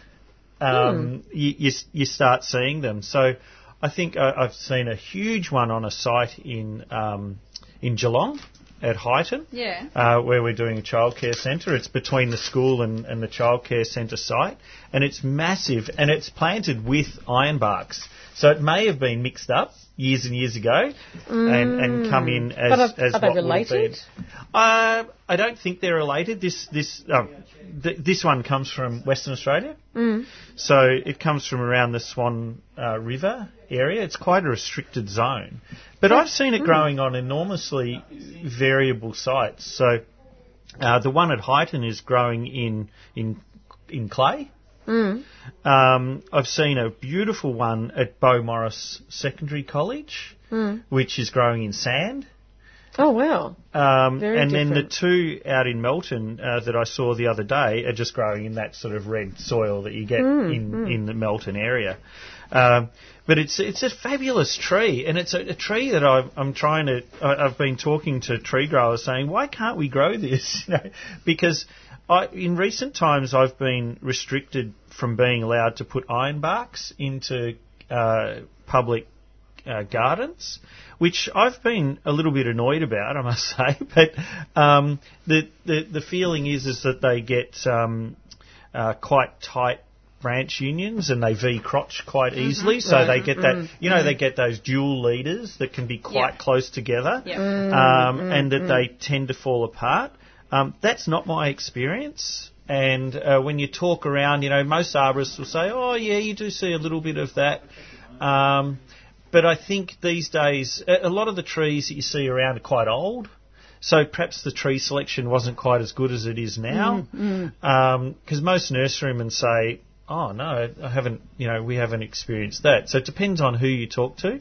um, you, you you start seeing them. So I think I, I've seen a huge one on a site in um, in Geelong at Highton. Yeah. Uh, where we're doing a childcare centre. It's between the school and, and the childcare centre site, and it's massive, and it's planted with ironbarks. So it may have been mixed up years and years ago, and, and come in as, But are- as are they what been. related? Uh, I don't think they're related. This this uh, th- this one comes from Western Australia, mm. so it comes from around the Swan uh, River area. It's quite a restricted zone, but I've seen it growing on enormously variable sites. So uh, the one at Highton is growing in in in clay. Um, I've seen a beautiful one at Beaumaris Secondary College, which is growing in sand. Oh wow. Um, and then the two out in Melton uh, that I saw the other day are just growing in that sort of red soil that you get in, in the Melton area. Um, but it's it's a fabulous tree, and it's a, a tree that I've, I'm trying to. I've been talking to tree growers saying, why can't we grow this? *laughs* You know, because I, in recent times I've been restricted from being allowed to put ironbarks into uh, public uh, gardens, which I've been a little bit annoyed about, I must *laughs* say. But um, the, the the feeling is is that they get um, uh, quite tight branch unions and they V crotch quite mm-hmm. easily, so they mm-hmm. get that. Mm-hmm. You know, they get those dual leaders that can be quite Yeah. close together, Yeah. um, and that they tend to fall apart. Um, that's not my experience. And uh, when you talk around, you know, most arborists will say, "Oh, yeah, you do see a little bit of that." Um, but I think these days, a a lot of the trees that you see around are quite old. So perhaps the tree selection wasn't quite as good as it is now. Um, because most nurserymen say, oh, no, I haven't, you know, we haven't experienced that. So it depends on who you talk to.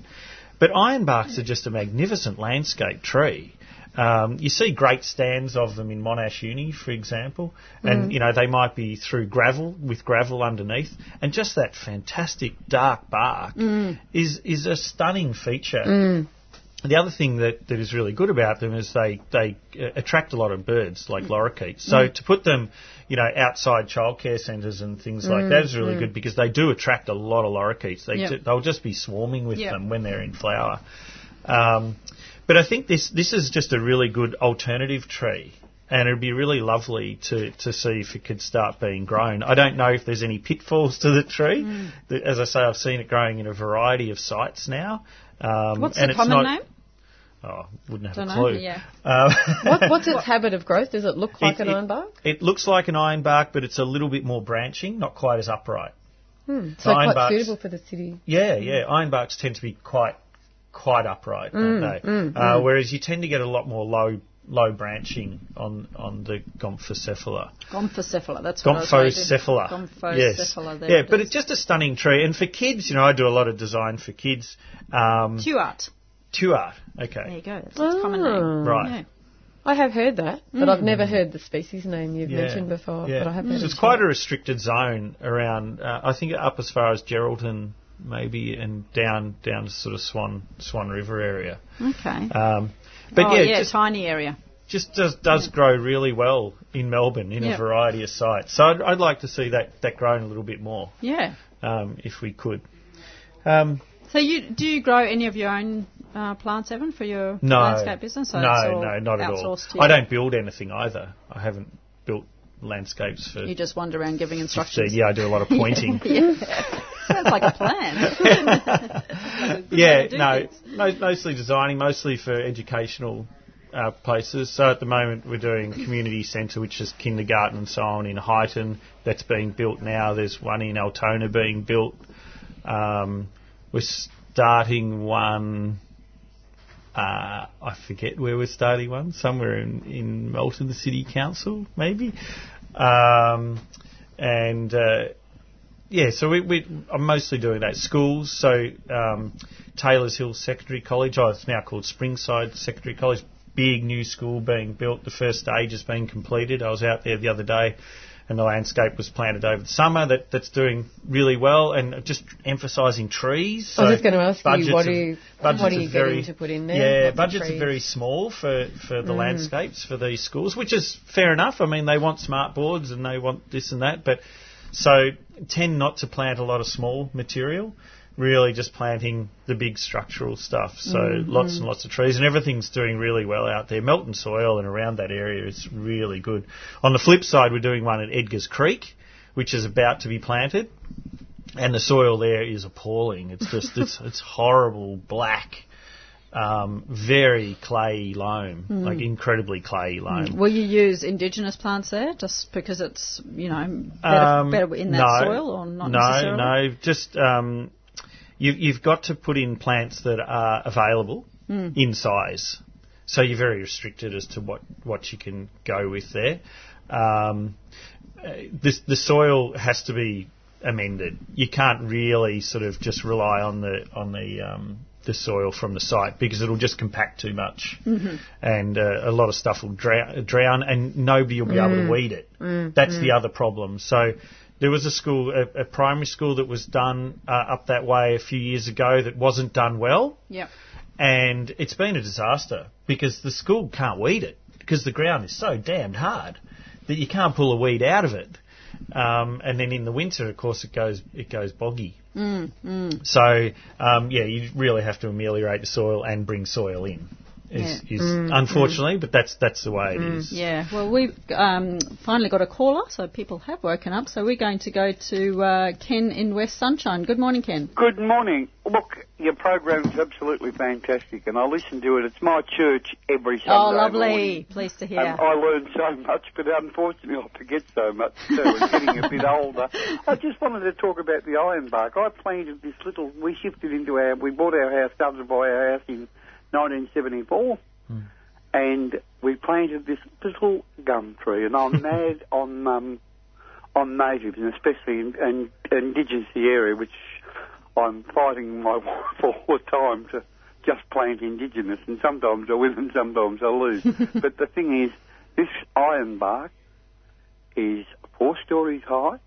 But ironbarks are just a magnificent landscape tree. Um, you see great stands of them in Monash Uni, for example, and mm. you know they might be through gravel with gravel underneath, and just that fantastic dark bark mm. is is a stunning feature. Mm. The other thing that, that is really good about them is they they uh, attract a lot of birds like lorikeets. So to put them, you know, outside childcare centres and things like that is really good because they do attract a lot of lorikeets. They Yep. ju- they'll just be swarming with Yep. them when they're in flower. Um, but I think this this is just a really good alternative tree. And it'd be really lovely to, to see if it could start being grown. I don't know if there's any pitfalls to the tree. The- As I say, I've seen it growing in a variety of sites now. Um, What's the common not, name? Oh, wouldn't have Don't a know, clue. yeah. Um, *laughs* What, what's its habit of growth? Does it look *laughs* like It- an it- ironbark? It looks like an ironbark, but it's a little bit more branching, not quite as upright. So quite ironbarks- suitable for the city. Yeah, yeah. Ironbarks tend to be quite quite upright, Mm, don't they? uh, Whereas you tend to get a lot more low low branching on on the Gomphocephala. Gomphocephala, that's what I was reading. Gomphocephala. Gomphocephala, Yes. there Yeah, it but it's just a stunning tree. And for kids, you know, I do a lot of design for kids. Um, Tuart. Tuart. There Okay. There you go. That's its common name. Oh. Right. Yeah. I have heard that, but I've never heard the species name you've Mm. Yeah. mentioned before. Yeah. But I have So it's quite a restricted zone around. Uh, I think up as far as Geraldton, maybe, and down down to sort of Swan Swan River area. Okay. Um, but oh, yeah, yeah, just, tiny area. just does does grow really well in Melbourne in Yeah. a variety of sites. So I'd, I'd like to see that that grown a little bit more Yeah. um, if we could. Um, So you do you grow any of your own uh, plants, Evan, for your no, landscape business? So no, no, not at all. outsourced to you? I don't build anything either. I haven't built landscapes for. You just wander around giving 15. instructions. Yeah, I do a lot of pointing. *laughs* Sounds like a plan. *laughs* *laughs* yeah, no, mo- mostly designing, mostly for educational uh, places. So at the moment we're doing community centre, which is kindergarten and so on in Highton. That's being built now. There's one in Altona being built. Um, we're starting one. Uh, I forget where we're starting one. Somewhere in, in Melton, the city council, maybe. Um, and uh, yeah, so we, we, I'm mostly doing that. Schools, so um, Taylor's Hill Secondary College, oh, it's now called Springside Secondary College, big new school being built. The first stage has been completed. I was out there the other day and the landscape was planted over the summer. That, that's doing really well and just emphasising trees. I was just going to ask budgets you, what are- are you, budgets what are you very- getting to put in there? Yeah, budgets are very small for, for the mm. landscapes for these schools, which is fair enough. I mean, they want smart boards and they want this and that, but so tend not to plant a lot of small material. Really, just planting the big structural stuff. So lots and lots of trees, and everything's doing really well out there. Melton soil and around that area is really good. On the flip side, we're doing one at Edgar's Creek, which is about to be planted and the soil there is appalling. It's just *laughs* it's it's horrible black, um, very clayey loam, like incredibly clayey loam. Will you use indigenous plants there, just because it's you know better, Um, better in that no, soil, or not no, necessarily? no, just um, you, you've got to put in plants that are available Hmm. in size. So you're very restricted as to what, what you can go with there. Um, uh, this, the soil has to be amended. You can't really sort of just rely on the on the um, the soil from the site because it'll just compact too much, and uh, a lot of stuff will drown, drown, and nobody will be able to weed it. That's the other problem. So. There was a school, a, a primary school that was done uh, up that way a few years ago that wasn't done well, Yep. and it's been a disaster because the school can't weed it because the ground is so damned hard that you can't pull a weed out of it. Um, and then in the winter, of course, it goes it goes boggy. Mm, So um, yeah, you really have to ameliorate the soil and bring soil in. Is, is unfortunately, but that's that's the way it is. Yeah, well, we've um, finally got a caller, so people have woken up. So we're going to go to uh, Ken in West Sunshine. Good morning, Ken. Good morning. Look, your program's absolutely fantastic, and I listen to it. It's my church every Sunday. Oh, lovely. morning. Pleased to hear. And I learn so much, but unfortunately I forget so much too. I'm getting a bit *laughs* older. I just wanted to talk about the ironbark. I planted this little. We shifted into our. We bought our house, started to buy our house in 1974, and we planted this little gum tree. And I'm *laughs* mad on um, on natives, and especially in, in, indigenous area, which I'm fighting my *laughs* wife all the time to just plant indigenous, and sometimes I win and sometimes I lose. *laughs* but the thing is, this ironbark is four stories high.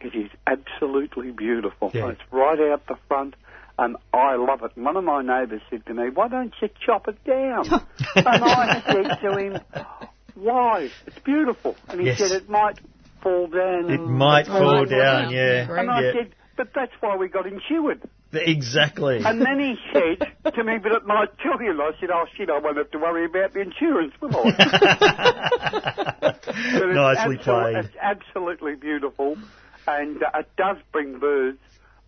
It is absolutely beautiful. Yeah. It's right out the front, and I love it. And one of my neighbours said to me, "Why don't you chop it down?" *laughs* and I said to him, "Why? It's beautiful." And he Yes. said, "It might fall down." It might fall down, down. yeah. And I yeah. said, "But that's why we got insured." Exactly. And then he said to me, but it might kill you. And I said, oh shit, I won't have to worry about the insurance, will I? *laughs* It's Nicely played. It's absolutely beautiful, and uh, it does bring birds.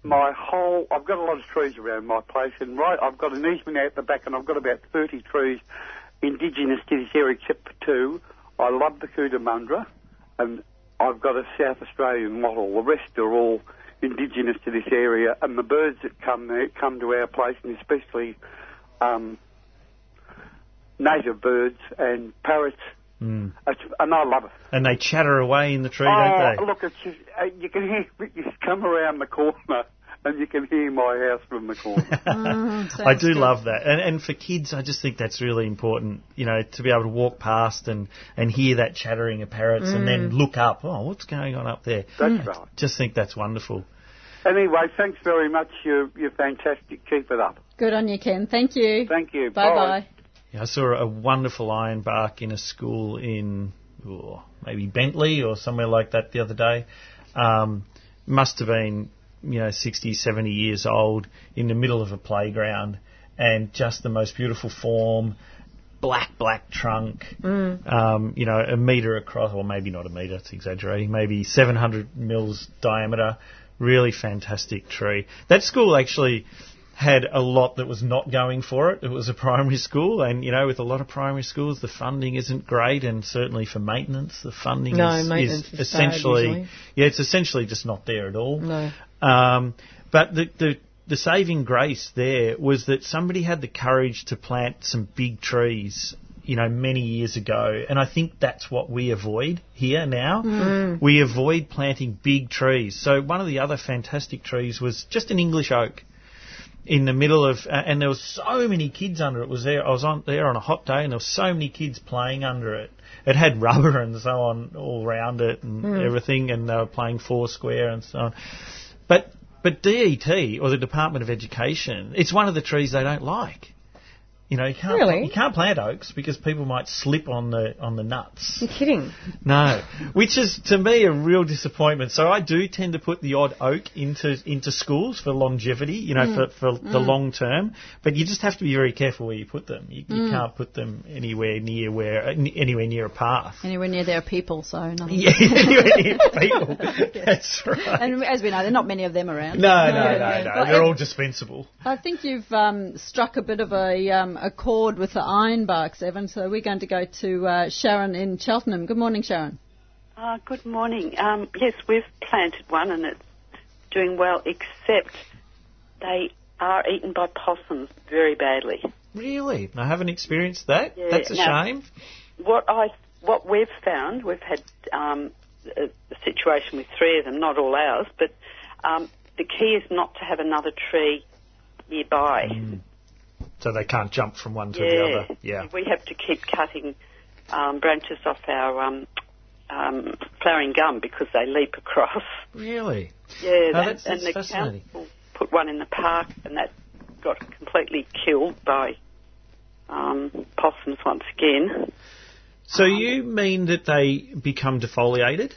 My whole, I've got a lot of trees around my place, and right, I've got an easement out the back, and I've got about 30 trees indigenous to this area, except for two. I love the Cootamundra, and I've got a South Australian wattle. The rest are all indigenous to this area, and the birds that come there come to our place, and especially um, native birds and parrots. Mm. And I love it. And they chatter away in the tree, oh, don't they? look, it's just, uh, you can hear *laughs* you come around the corner, and you can hear my house from the corner. *laughs* Mm, I do good. love that, and and for kids, I just think that's really important. You know, to be able to walk past and and hear that chattering of parrots, and then look up. Oh, what's going on up there? That's right. Just think that's wonderful. Anyway, thanks very much. You're, you're fantastic. Keep it up. Good on you, Ken. Thank you. Thank you. Bye bye. Yeah, I saw a wonderful ironbark in a school in oh, maybe Bentleigh or somewhere like that the other day. Um, must have been, you know, 60, 70 years old in the middle of a playground and just the most beautiful form. black, black trunk, um, you know, a metre across, or maybe not a metre, it's exaggerating, maybe 700 mils diameter. Really fantastic tree. That school actually had a lot that was not going for it. It was a primary school, and you know, with a lot of primary schools, the funding isn't great, and certainly for maintenance, the funding No, is, maintenance is is essentially, yeah, it's essentially just not there at all. No. Um, but the, the the saving grace there was that somebody had the courage to plant some big trees. You know, many years ago, and I think that's what we avoid here now. We avoid planting big trees. So one of the other fantastic trees was just an English oak in the middle of, uh, and there was so many kids under it. Was there? I was on there on a hot day, and there were so many kids playing under it. It had rubber and so on all around it and everything, and they were playing foursquare and so on. But but DET or the Department of Education, it's one of the trees they don't like. You know, you can't Really? you can't plant oaks because people might slip on the on the nuts. You're kidding. No, which is to me a real disappointment. So I do tend to put the odd oak into into schools for longevity, you know, for, for the long term. But you just have to be very careful where you put them. You, you can't put them anywhere near where anywhere near a path. Anywhere near there are people, so nothing. Yeah, *laughs* anywhere near *laughs* people. That's right. And as we know, there are not many of them around. No, no, no, no. Well, They're all dispensable. I think you've um, struck a bit of a, um, a chord with the ironbarks, Evan. So we're going to go to uh, Sharon in Cheltenham. Good morning, Sharon. Uh, good morning. Um, yes, we've planted one and it's doing well, except they are eaten by possums very badly. Really? I haven't experienced that. Yeah, That's a no. shame. What I what we've found, we've had um, a, a situation with three of them, not all ours, but um, the key is not to have another tree nearby. So they can't jump from one to yeah. the other. Yeah. We have to keep cutting um, branches off our um, um, flowering gum because they leap across. Really? Yeah, Oh, that, that's- and that's the fascinating. council put one in the park, and that got completely killed by um, possums once again. So you mean that they become defoliated?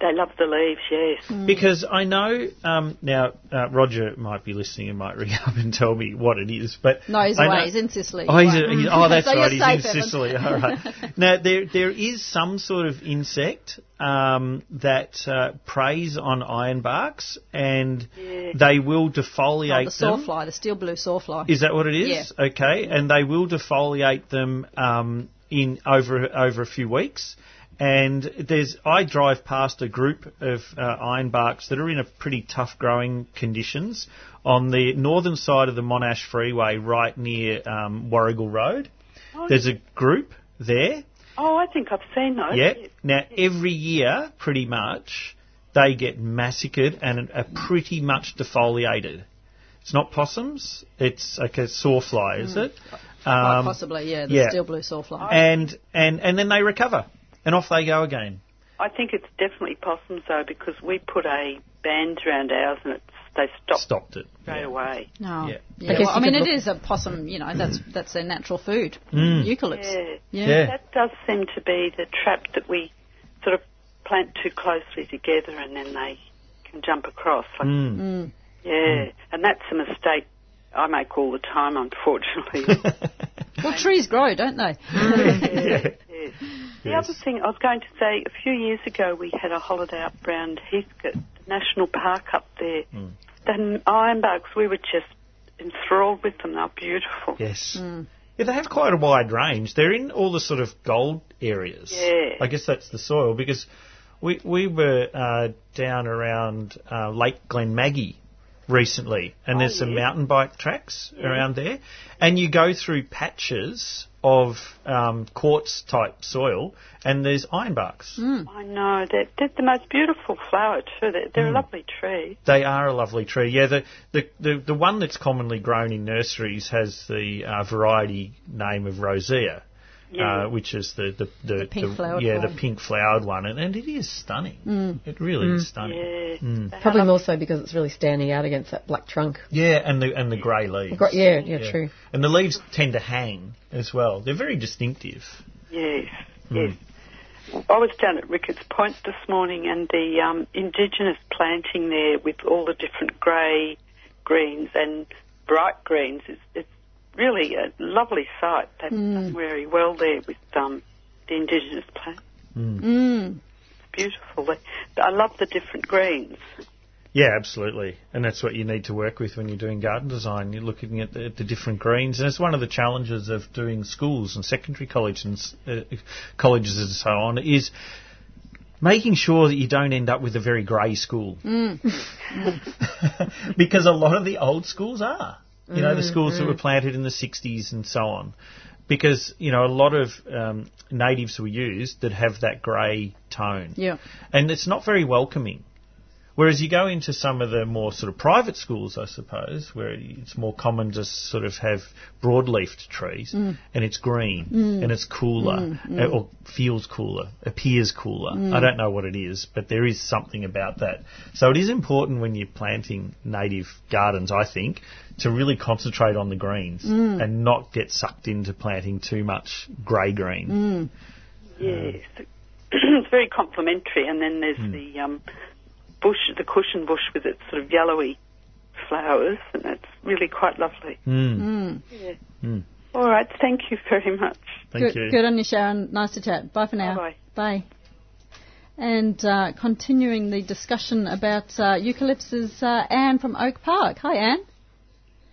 They love the leaves, yes. Because I know um, now uh, Roger might be listening and might ring up and tell me what it is, but No, he's I away. know- He's in Sicily. Oh, he's He a, he's- oh, that's *laughs* So right. He's in Evan. Sicily. All right. *laughs* Now there there is some sort of insect um, that uh, preys on ironbarks, and they will Oh, defoliate the them. sawfly, the steel blue sawfly. Is that what it is? Yeah. Okay, and they will defoliate them um, in over over a few weeks. And there's I drive past a group of uh, ironbarks that are in a pretty tough growing conditions on the northern side of the Monash Freeway, right near um, Warrigal Road. There's a group there. Oh, I think I've seen those. Yeah. Now every year, pretty much, they get massacred and are pretty much defoliated. It's not possums. It's like a sawfly, is it? Quite Um, possibly, yeah, the yeah. steel blue sawfly. and and and then they recover, and off they go again. I think it's definitely possums, though, because we put a band around ours and it's, they stopped Stopped it. straight Yeah. away. No. Yeah. Yeah. I guess well, I mean, could it look- is a possum. You know, that's that's their natural food. Mm. Eucalypts. Yeah. Yeah. Yeah. That does seem to be the trap that we sort of plant too closely together and then they can jump across. Like, Mm. Yeah, and that's a mistake I make all the time, unfortunately. *laughs* Well, trees grow, don't they? yeah. *laughs* yes. The Yes. other thing I was going to say, a few years ago we had a holiday up round Heathcote, the national park up there. Mm. The ironbarks, we were just enthralled with them. They're beautiful. Yes. Yeah, they have quite a wide range. They're in all the sort of gold areas. Yeah. I guess that's the soil because we we were uh, down around uh, Lake Glenmaggie recently, and there's some yeah. mountain bike tracks around there, and you go through patches of um, quartz type soil, and there's ironbarks. I know. They're, they're the most beautiful flower, too. They're, Mm. they're a lovely tree. They are a lovely tree. Yeah, the the, the, the one that's commonly grown in nurseries has the uh, variety name of rosea, Yeah. uh, which is the the, the, pink flowered yeah one. the pink flowered one, and, and it is stunning. It really is stunning. Yeah. Mm. Probably more so because it's really standing out against that black trunk. Yeah, and the and the grey leaves. Gr- Yeah, yeah, true. And the leaves tend to hang as well. They're very distinctive. Yes, Hmm. yes. I was down at Ricketts Point this morning, and the um, indigenous planting there with all the different grey, greens, and bright greens is it's really a lovely site. They've done very well there with um, the indigenous plants. Mm. It's beautiful. I love the different greens. Yeah, absolutely. And that's what you need to work with when you're doing garden design. You're looking at the, at the different greens. And it's one of the challenges of doing schools and secondary college and, uh, colleges and so on is making sure that you don't end up with a very grey school. *laughs* because a lot of the old schools are. You know, the schools that were planted in the 60s and so on. Because, you know, a lot of um, natives were used that have that grey tone. Yeah. And it's not very welcoming. Whereas you go into some of the more sort of private schools, I suppose, where it's more common to sort of have broad-leafed trees, mm. and it's green, mm. and it's cooler, mm, uh, or feels cooler, appears cooler. I don't know what it is, but there is something about that. So it is important when you're planting native gardens, I think, to really concentrate on the greens and not get sucked into planting too much grey green. Yes. *clears throat* it's very complementary, And then there's the um, bush, the cushion bush with its sort of yellowy flowers, and that's really quite lovely. Mm. Yeah. Mm. All right. Thank you very much. Thank good, you. good on you, Sharon. Nice to chat. Bye for now. Bye-bye. Bye. And uh, continuing the discussion about uh, eucalyptus, uh, Anne from Oak Park. Hi, Anne.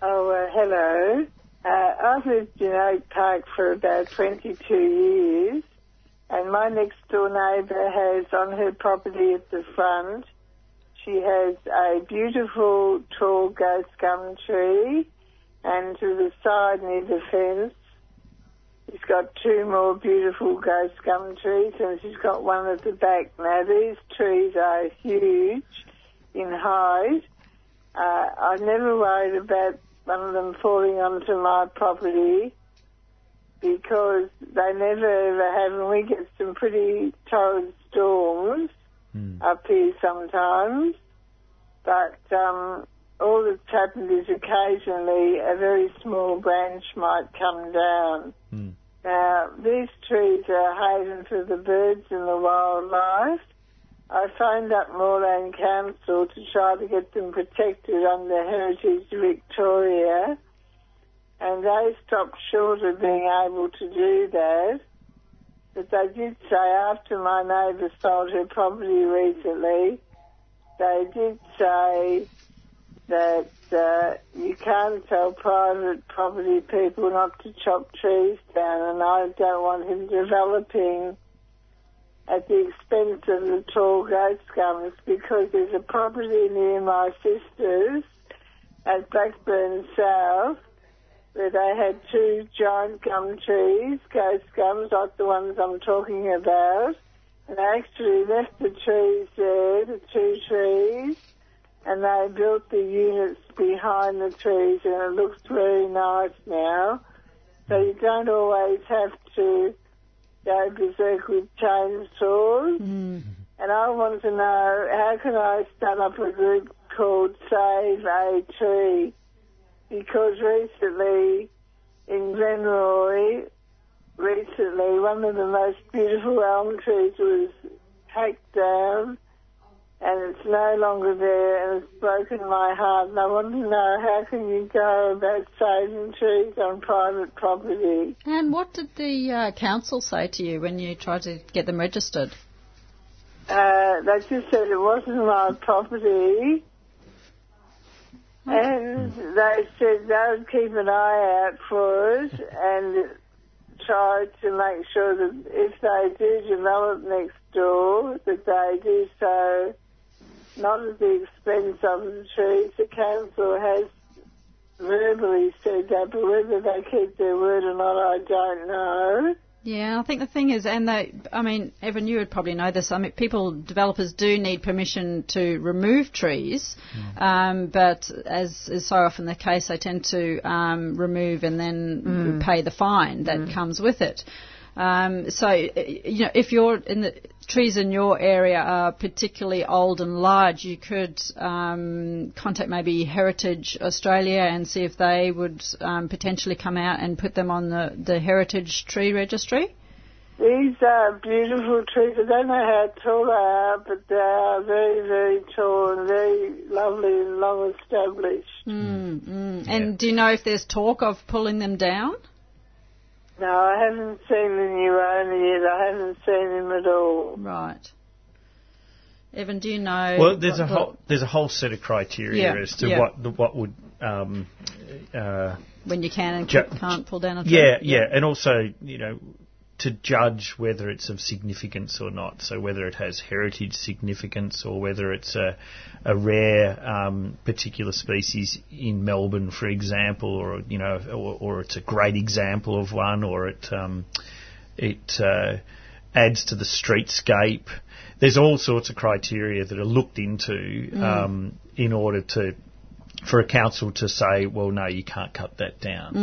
Oh, uh, hello. Uh, I've lived in Oak Park for about 22 years, and my next door neighbour has on her property at the front, she has a beautiful tall ghost gum tree, and to the side near the fence, she's got two more beautiful ghost gum trees, and she's got one at the back. Now, these trees are huge in height. Uh, I've never worried about one of them falling onto my property because they never ever have, and we get some pretty torrid storms up here sometimes. But um, all that's happened is occasionally a very small branch might come down. Mm. Now, these trees are a haven for the birds and the wildlife. I phoned up Moreland Council to try to get them protected under Heritage Victoria, and they stopped short of being able to do that. But they did say after my neighbour sold her property recently, they did say that uh, you can't tell private property people not to chop trees down, and I don't want him developing at the expense of the tall ghost gums because there's a property near my sister's at Blackburn South where they had two giant gum trees, ghost gums, like the ones I'm talking about. And they actually left the trees there, the two trees, and they built the units behind the trees, and it looks very nice now. So you don't always have to go berserk with chainsaws. Mm. And I want to know how can I start up a group called Save a Tree? Because recently in Glenroy, recently one of the most beautiful elm trees was hacked down and it's no longer there and it's broken my heart and I want to know how can you go about saving trees on private property? And what did the uh, council say to you when you tried to get them registered? Uh, they just said it wasn't my property. And they said they would keep an eye out for it and try to make sure that if they do develop next door, that they do so not at the expense of the trees. The council has verbally said that, but whether they keep their word or not, I don't know. Yeah, I think the thing is, and they, I mean, Evan, you would probably know this. I mean, people, developers do need permission to remove trees, um, but as is so often the case, they tend to um, remove and then pay the fine that comes with it. Um, so, uh, you know, if you're in the trees in your area are particularly old and large, you could um, contact maybe Heritage Australia and see if they would um, potentially come out and put them on the, the Heritage Tree Registry. These are beautiful trees. I don't know how tall they are, but they are very, very tall and very lovely and long established. Mm, mm. And do you know if there's talk of pulling them down? No, I haven't seen the new owner yet. I haven't seen him at all. Right. Evan, do you know? Well, there's what- a whole there's a whole set of criteria Yeah, as to yeah. what the, what would um, uh, when you can and Ju- can't pull down a tree. Yeah, yeah, and also you know to judge whether it's of significance or not. So whether it has heritage significance or whether it's a a rare um, particular species in Melbourne, for example, or you know, or, or it's a great example of one, or it um, it uh, adds to the streetscape. There's all sorts of criteria that are looked into um, in order to for a council to say, well, no, you can't cut that down.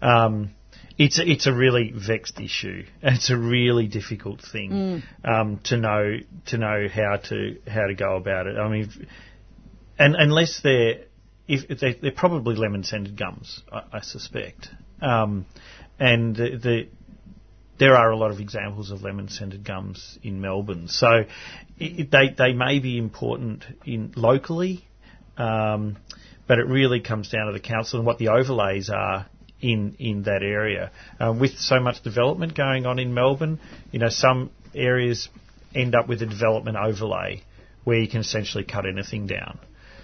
Um, it's a, it's a really vexed issue. *laughs* It's a really difficult thing um, to know to know how to how to go about it. I mean, if- and unless they're if, they, they're probably lemon scented gums, I, I suspect, um, and the, the there are a lot of examples of lemon scented gums in Melbourne. So i i they they may be important in locally, um, but it really comes down to the council and what the overlays are in in that area. Uh, with so much development going on in Melbourne, you know some areas end up with a development overlay where you can essentially cut anything down.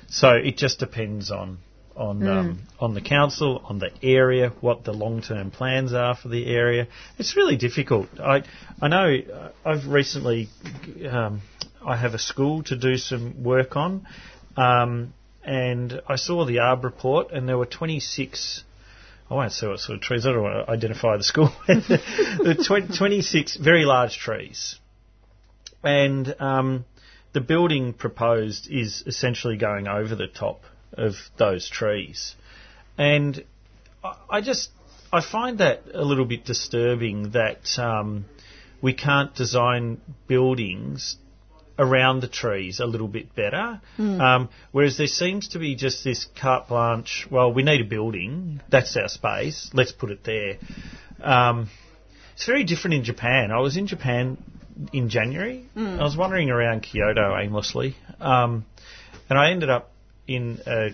So it just depends on on um, on the council, on the area, what the long term plans are for the area. It's really difficult. I I know uh, I've recently um, I have a school to do some work on, um, and I saw the ARB report, and there were 26. I won't say what sort of trees. I don't want to identify the school. *laughs* the tw- 26 very large trees, and um, the building proposed is essentially going over the top of those trees. And I, I just I find that a little bit disturbing that um, we can't design buildings around the trees a little bit better. Um, whereas there seems to be just this carte blanche. Well, we need a building. That's our space. Let's put it there. Um, it's very different in Japan. I was in Japan in January. I was wandering around Kyoto aimlessly, um, and I ended up in a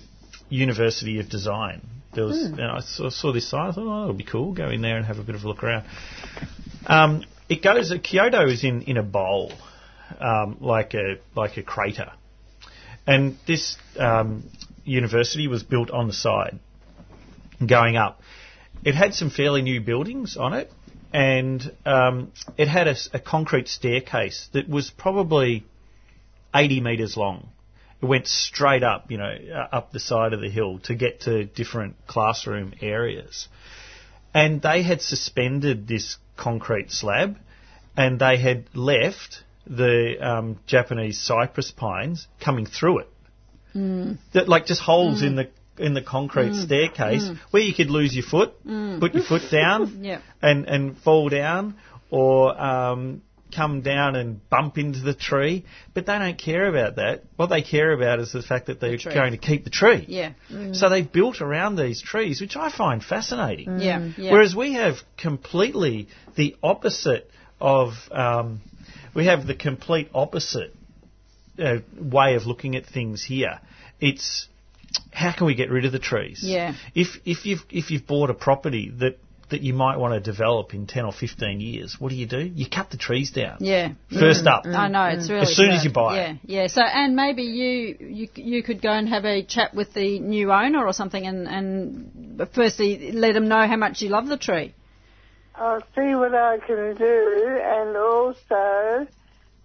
University of Design. There was, and I saw, saw this sign. I thought, oh, it'll be cool. Go in there and have a bit of a look around. Um, it goes. Kyoto is in, in a bowl, um, like a like a crater, and this um, university was built on the side, going up. It had some fairly new buildings on it, and um, it had a concrete staircase that was probably 80 metres long. It went straight up, you know, uh, up the side of the hill to get to different classroom areas. And they had suspended this concrete slab, and they had left the um, Japanese cypress pines coming through it. Mm. That like just holes mm. in the in the concrete mm. staircase where you could lose your foot, put your foot down, *laughs* Yeah. and and fall down, or um, come down and bump into the tree. But they don't care about that. What they care about is the fact that they're tree. going to keep the tree. Yeah. So they've built around these trees, which I find fascinating. Yeah. yeah. Whereas we have completely the opposite of, um, we have the complete opposite uh, way of looking at things here. It's how can we get rid of the trees? Yeah. If if you've if you've bought a property that that you might want to develop in ten or fifteen years, what do you do? You cut the trees down. yeah. First up. I know it's really As soon as you buy yeah, it. Yeah, So and maybe you you you could go and have a chat with the new owner or something, and and firstly let them know how much you love the tree. I'll see what I can do, and also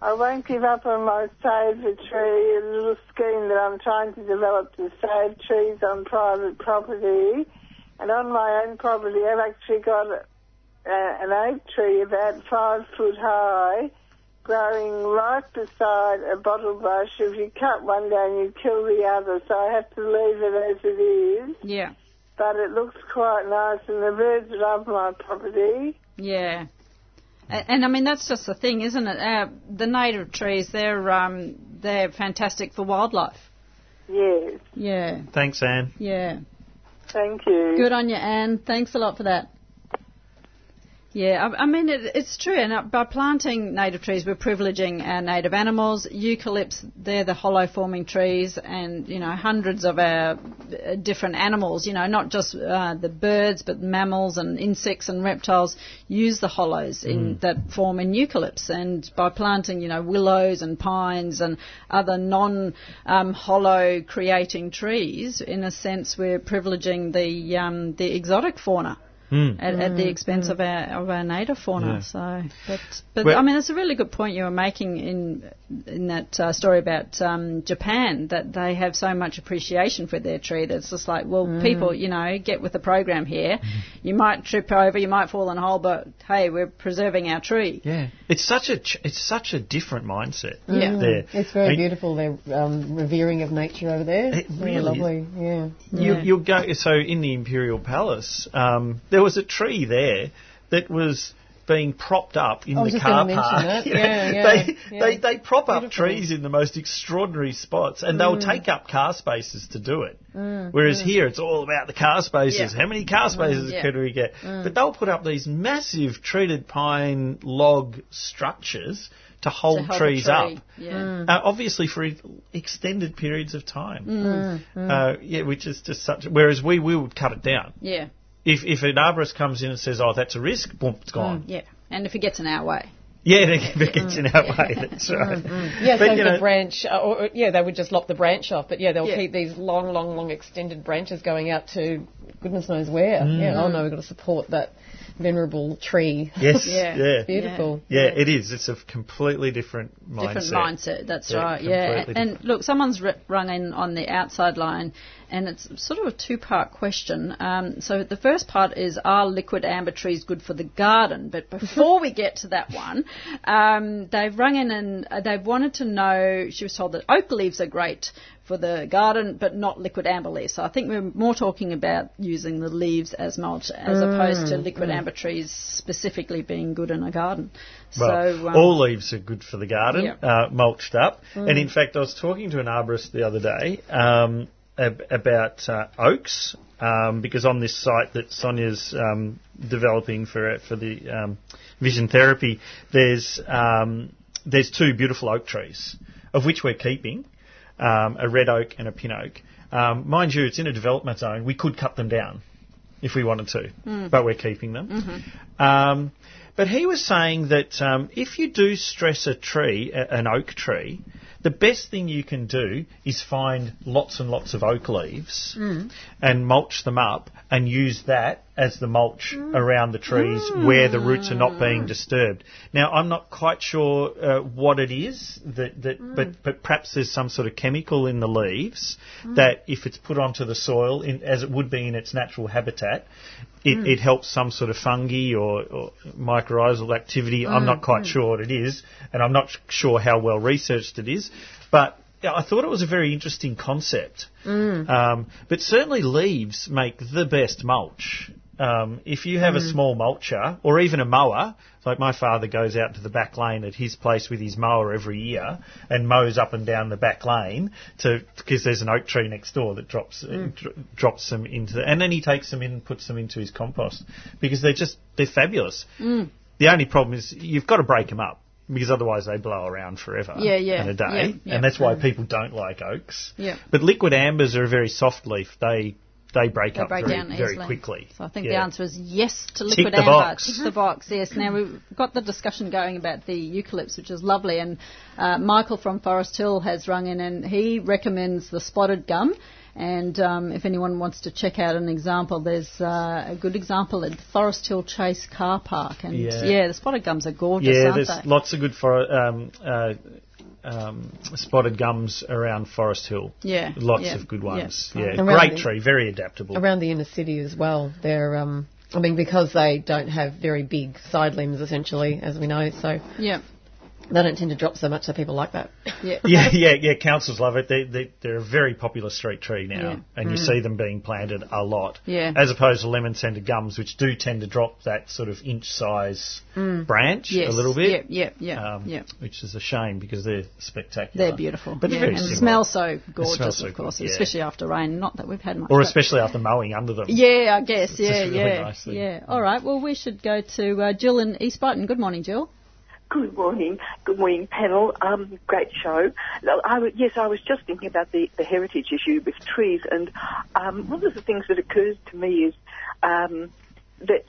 I won't give up on my Save the Tree, a little scheme that I'm trying to develop to save trees on private property. And on my own property, I've actually got a, an oak tree about five foot high, growing right beside a bottlebrush. If you cut one down, you kill the other, so I have to leave it as it is Yeah. But it looks quite nice and the birds love my property. Yeah. A- And I mean that's just the thing, isn't it? Uh, the native trees, they're um, they're fantastic for wildlife. Yes, Yeah, Thanks, Anne. yeah. thank you. Good on you, Anne. Thanks a lot for that. Yeah, I, I mean, it, it's true. And uh, by planting native trees, we're privileging our native animals. Eucalypts, they're the hollow forming trees, and, you know, hundreds of our uh, different animals, you know, not just uh, the birds, but mammals and insects and reptiles use the hollows in, that form in eucalypts. And by planting, you know, willows and pines and other non um, hollow creating trees, in a sense, we're privileging the, um, the exotic fauna at, at the expense of our of our native fauna. So, but but Well- I mean, it's a really good point you were making in in that uh, story about um, Japan that they have so much appreciation for their tree that it's just like, well, people, you know, get with the program here. You might trip over, you might fall in a hole, but hey, we're preserving our tree. Yeah, it's such a ch- it's such a different mindset. Yeah. there. It's very I mean, beautiful, their um, revering of nature over there. It Very really lovely, yeah. You, Yeah. you'll go so in the Imperial Palace. Um, there was a tree there that was being propped up in the car park. You *laughs* know, Yeah, *laughs* yeah, they, yeah. they they prop up trees in the most extraordinary spots, and they'll take up car spaces to do it. Mm, Whereas here, it's all about the car spaces. How many car spaces yeah. can we get? Mm. But they'll put up these massive treated pine log structures to hold To hold trees tree. up. Yeah. Uh, obviously for extended periods of time. Mm. Uh, yeah, which is just such. Whereas we, we would cut it down. Yeah, If if an arborist comes in and says, "Oh, that's a risk," boom, it's gone. Mm, yeah. And if it gets in our way, Yeah, if it gets in our way, *laughs* that's right. Mm, mm. Yeah, But, so you the branch, uh, or, or- yeah, they would just lop the branch off, but yeah, they'll Yeah. keep these long, long, long extended branches going out to goodness knows where. Yeah, oh no, we've got to support that venerable tree. Yes, *laughs* Yeah. yeah. Beautiful. Yeah, it is. It's a completely different mindset. different mindset. That's Yeah, right. Yeah, and, and look, someone's r- rung in on the outside line, and it's sort of a two-part question. Um, so the first part is: Are liquidambar trees good for the garden? But *laughs* before we get to that one, um, they've rung in and uh, they've wanted to know. She was told that oak leaves are great for the garden, but not liquidambar leaves. So I think we're more talking about using the leaves as mulch as opposed to liquidambar trees specifically being good in a garden. Well, so um, all leaves are good for the garden, Yeah. uh, mulched up. And in fact, I was talking to an arborist the other day um, ab- about uh, oaks, um, because on this site that Sonia's um, developing for for the um, vision therapy, there's um, there's two beautiful oak trees, of which we're keeping, um, a red oak and a pin oak. Um, mind you, it's in a development zone. We could cut them down if we wanted to, but we're keeping them. Um, but he was saying that um, if you do stress a tree, a, an oak tree, the best thing you can do is find lots and lots of oak leaves mm. and mulch them up and use that as the mulch mm. around the trees where the roots are not being mm. disturbed. Now, I'm not quite sure uh, what it is, that, that, but, but perhaps there's some sort of chemical in the leaves that if it's put onto the soil, in, as it would be in its natural habitat, it, hmm. it helps some sort of fungi or, or mycorrhizal activity. I'm hmm, not quite hmm. sure what it is, and I'm not sure how well researched it is, but I thought it was a very interesting concept. Um, but certainly leaves make the best mulch. Um, if you have a small mulcher or even a mower, like my father goes out to the back lane at his place with his mower every year and mows up and down the back lane to because there's an oak tree next door that drops uh, dr- drops them into the, and then he takes them in and puts them into his compost because they're just they're fabulous. The only problem is you've got to break them up because otherwise they blow around forever Yeah, yeah, in a day, yeah, yeah. and that's why people don't like oaks. Yeah. But liquidambars are a very soft leaf. They they break They up break very, down very easily. quickly. So I think Yeah. the answer is yes to Tick liquid the amber. box. Tick the box. Yes. Now we've got the discussion going about the eucalypts, which is lovely. And uh, Michael from Forest Hill has rung in, and he recommends the spotted gum. And um, if anyone wants to check out an example, there's uh, a good example at Forest Hill Chase Car Park. And Yeah. yeah, the spotted gums are gorgeous, Yeah, aren't there's they? lots of good for um, uh, um, spotted gums around Forest Hill. Yeah, lots yeah, of good ones. Yeah, Around great the- tree, very adaptable. Around the inner city as well, they're, um, I mean, because they don't have very big side limbs, essentially, as we know, so yeah. They don't tend to drop so much, so people like that. Yeah. *laughs* Yeah, yeah, yeah. Councils love it. They, they, they're a very popular street tree now, Yeah. and you see them being planted a lot. Yeah. As opposed to lemon-scented gums, which do tend to drop that sort of inch-size branch Yes. a little bit. Yeah, yeah, yeah, um, yeah. Which is a shame because they're spectacular. They're beautiful. But they're yeah. very and similar. smell so gorgeous, smell so of course, good, yeah. especially after rain. Not that we've had much. Or especially after mowing under them. Yeah, I guess. It's Yeah, just really yeah, nicely. yeah. All right. Well, we should go to uh, Jill in East Brighton. Good morning, Jill. Good morning. Good morning, panel. Um, great show. I yes, I was just thinking about the, the heritage issue with trees, and um, one of the things that occurs to me is um, that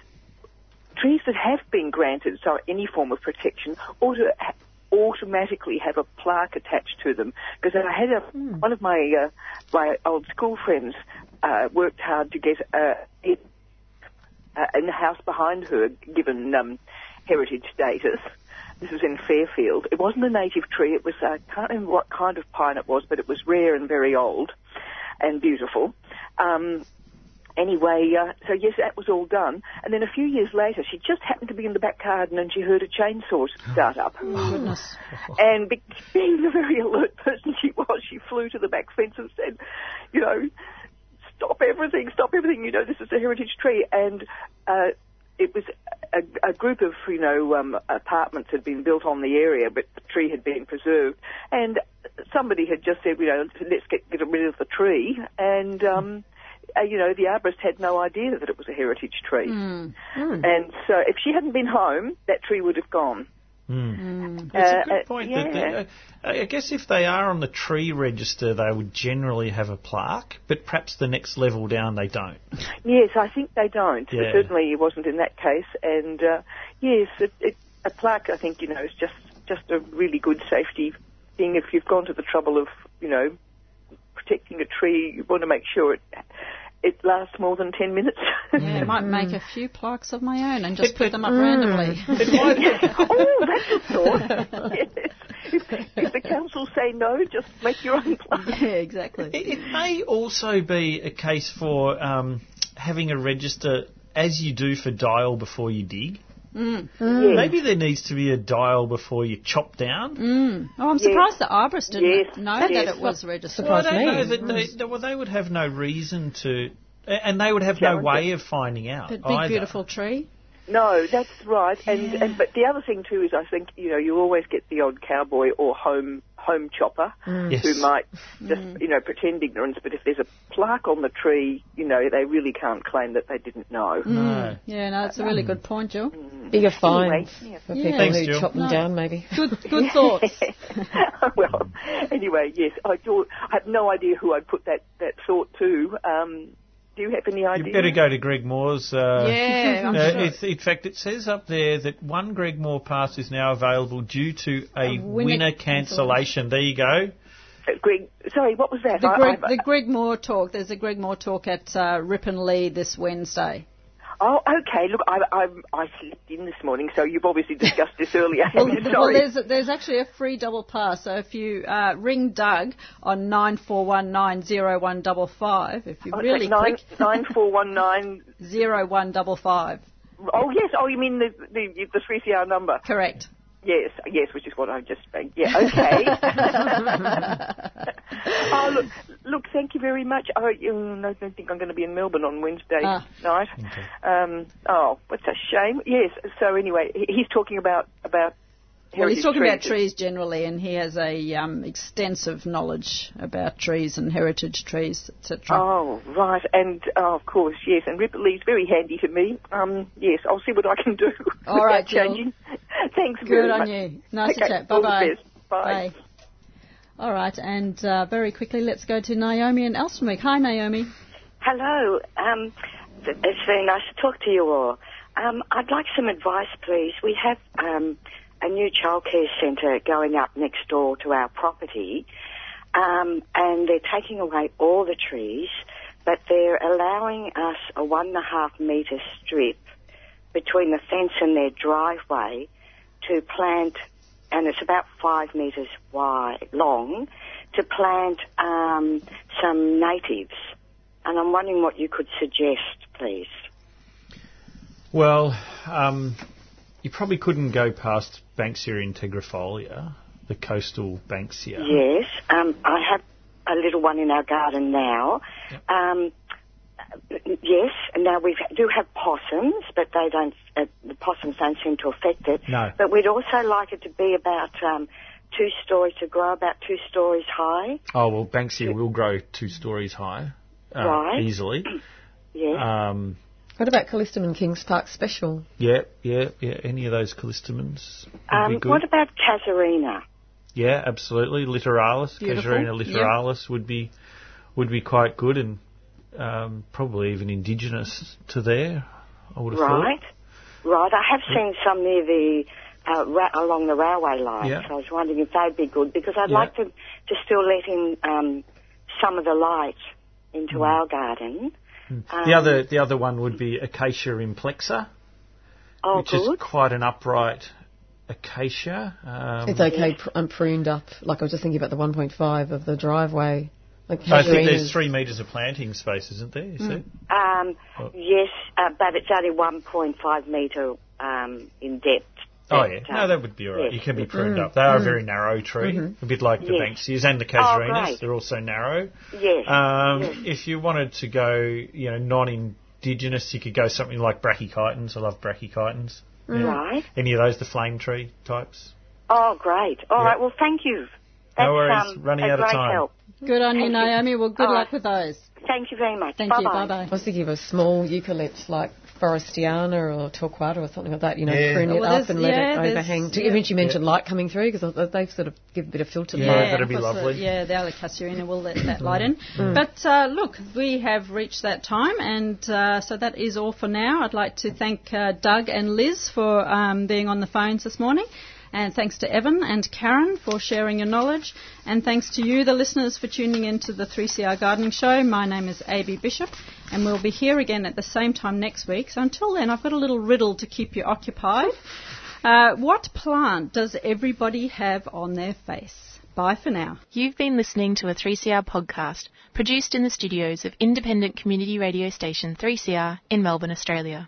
trees that have been granted so any form of protection ought to ha- automatically have a plaque attached to them. Because I had a, one of my uh, my old school friends uh, worked hard to get uh, it, uh, in the house behind her given um, heritage status. This was in Fairfield. It wasn't a native tree. It was I can't remember what kind of pine it was, but it was rare and very old and beautiful. Um, anyway, uh, so yes, that was all done. And then a few years later, she just happened to be in the back garden and she heard a chainsaw *gasps* start up. Goodness. And be- being *laughs* the very alert person she was, she flew to the back fence and said, you know, stop everything, stop everything. You know, this is a heritage tree. And uh, it was a, a group of, you know, um, apartments had been built on the area, but the tree had been preserved. And somebody had just said, you know, let's get, get rid of the tree. And, um, uh, you know, the arborist had no idea that it was a heritage tree. And so if she hadn't been home, that tree would have gone. It's a Uh, good uh, point. that yeah. they- uh, I guess if they are on the tree register, they would generally have a plaque, but perhaps the next level down they don't. Yes, I think they don't. Yeah. Certainly, it wasn't in that case. And uh, yes, it, it, a plaque, I think, you know, is just just a really good safety thing. If you've gone to the trouble of, you know, protecting a tree, you want to make sure it it lasts more than ten minutes. *laughs* Yeah, I might make a few plaques of my own and just put them up randomly. *laughs* oh, that's a thought. yes. If, if the council say no, just make your own plaque. *laughs* yeah, exactly. It, it may also be a case for um, having a register as you do for dial before you dig. Mm. Yes. Maybe there needs to be a dial before you chop down. Mm. Oh, I'm surprised the arborist didn't Yes. know Yes. that it was registered. Well, I don't me. know that they, they- well, they would have no reason to, and they would have no Challenge way of finding out That big, either. beautiful tree. No, that's right. And, and but the other thing too is I think you know you always get the odd cowboy or home home chopper mm. Yes. who might just mm. you know pretend ignorance. But if there's a plaque on the tree, you know they really can't claim that they didn't know. No. Mm. Yeah, no, it's a really good point, Jill. Bigger fines Anyway, yeah. for Yeah. people Thanks, who Jill. chop them No. down, maybe. Good, *laughs* good thoughts. *laughs* well, anyway, yes, I do. I have no idea who I'd put that that thought to. Um, do you have any idea? You better go to Greg Moore's. Uh, Yeah, I'm uh, sure. it's- in fact, it says up there that one Greg Moore pass is now available due to a, A winner winner cancellation. There you go. Uh, Greg, sorry, what was that? The Greg, I- the Greg Moore talk. There's a Greg Moore talk at uh, Rippon Lea this Wednesday. Oh, okay. Look, I, I, I slipped in this morning, so you've obviously *laughs* discussed this earlier. Well, *laughs* Sorry. well there's, there's actually a free double pass. So if you uh, ring Doug on nine four one nine zero one double five, if you Oh, really quick, *laughs* nine four one nine. zero one double five. Oh yes. Oh, you mean the the the three CR number? Correct. Yes, yes, which is what I just. Yeah. Okay. *laughs* oh look, look. Thank you very much. I, um, I don't think I'm going to be in Melbourne on Wednesday Ah. night. Um. Oh, what's a shame. Yes. So anyway, he- he's talking about about. Well, he's heritage talking about trees. trees generally, and he has a um, extensive knowledge about trees and heritage trees, etc. Oh, right, and oh, of course, yes, and Ripley's very handy to me. Um, yes, I'll see what I can do. *laughs* All right, without Jill. changing. *laughs* Thanks Good very on much. you. Nice to chat. all the Bye-bye. Bye. All right, and uh, very quickly, let's go to Naomi and Elsternwick. Hi, Naomi. Hello. Um, it's very nice to talk to you all. Um, I'd like some advice, please. We have um, a new childcare centre going up next door to our property, um, and they're taking away all the trees, but they're allowing us a one and a half metre strip between the fence and their driveway to plant, and it's about five metres wide, long, to plant um, some natives. And I'm wondering what you could suggest, please. Well, um, you probably couldn't go past Banksia integrifolia, the coastal Banksia. Yes, um, I have a little one in our garden now. Um, yes, now we do have possums, but they don't. Uh, the possums don't seem to affect it. No. But we'd also like it to be about um, two stories to grow about two stories high. Oh well, Banksia will grow two stories high, uh, Right. easily. Yes. Um, What about Callistemon Kings Park Special? yeah, yeah, yeah. Any of those callistemons would be um, good. what about casuarina? Yeah, absolutely. Littoralis, Beautiful. Casuarina Yep. littoralis would be would be quite good and um, probably even indigenous to there. I would have Right. Right. I have seen some near the uh, ra- along the railway line, Yeah. so I was wondering if they'd be good because I'd Yeah. like to to still let in um, some of the light into Mm. our garden. Thought. The other the other one would be Acacia implexa, Oh, which good. is quite an upright acacia. Um, it's okay pr- um, pruned up. Like I was just thinking about the 1.5 of the driveway. Like I think there's three metres of planting space, isn't there? You see? Um, Oh. Yes, uh, but it's only 1.5 metre um, in depth. Oh yeah, uh, no, that would be all right. yes. You can be pruned Mm. up. They are a Mm. very narrow tree, Mhm. a bit like the Yes. Banksias and the Oh, Casuarinas. great. They're also narrow. Yes. Um, yes. If you wanted to go, you know, non-indigenous, you could go something like brachychitons. I love brachychitons. Mm. Right. Any of those, the flame tree types. Oh, great. All Yeah. right. Well, thank you. That's, No worries. Um, Running a out of great time. Help. Good on you, Thank you. Naomi. Well, good All luck right. with those. Thank you very much. Thank you. Bye-bye. Bye-bye. I was thinking of a small eucalypt like forrestiana or Torquata or something like that, you know, Yeah. prune it Well, up and let yeah, it overhang. To, yeah. Even you mentioned light coming through because they sort of give a bit of filtered Yeah, light. that'd be lovely. uh, yeah, the Allocasuarina will let that light in. Mm. But uh, look, we have reached that time, and uh, so that is all for now. I'd like to thank uh, Doug and Liz for um, being on the phones this morning. And thanks to Evan and Karen for sharing your knowledge. And thanks to you, the listeners, for tuning in to the 3CR Gardening Show. My name is A.B. Bishop, and we'll be here again at the same time next week. So until then, I've got a little riddle to keep you occupied. *laughs* Uh, what plant does everybody have on their face? Bye for now. You've been listening to a 3CR podcast produced in the studios of independent community radio station 3CR in Melbourne, Australia.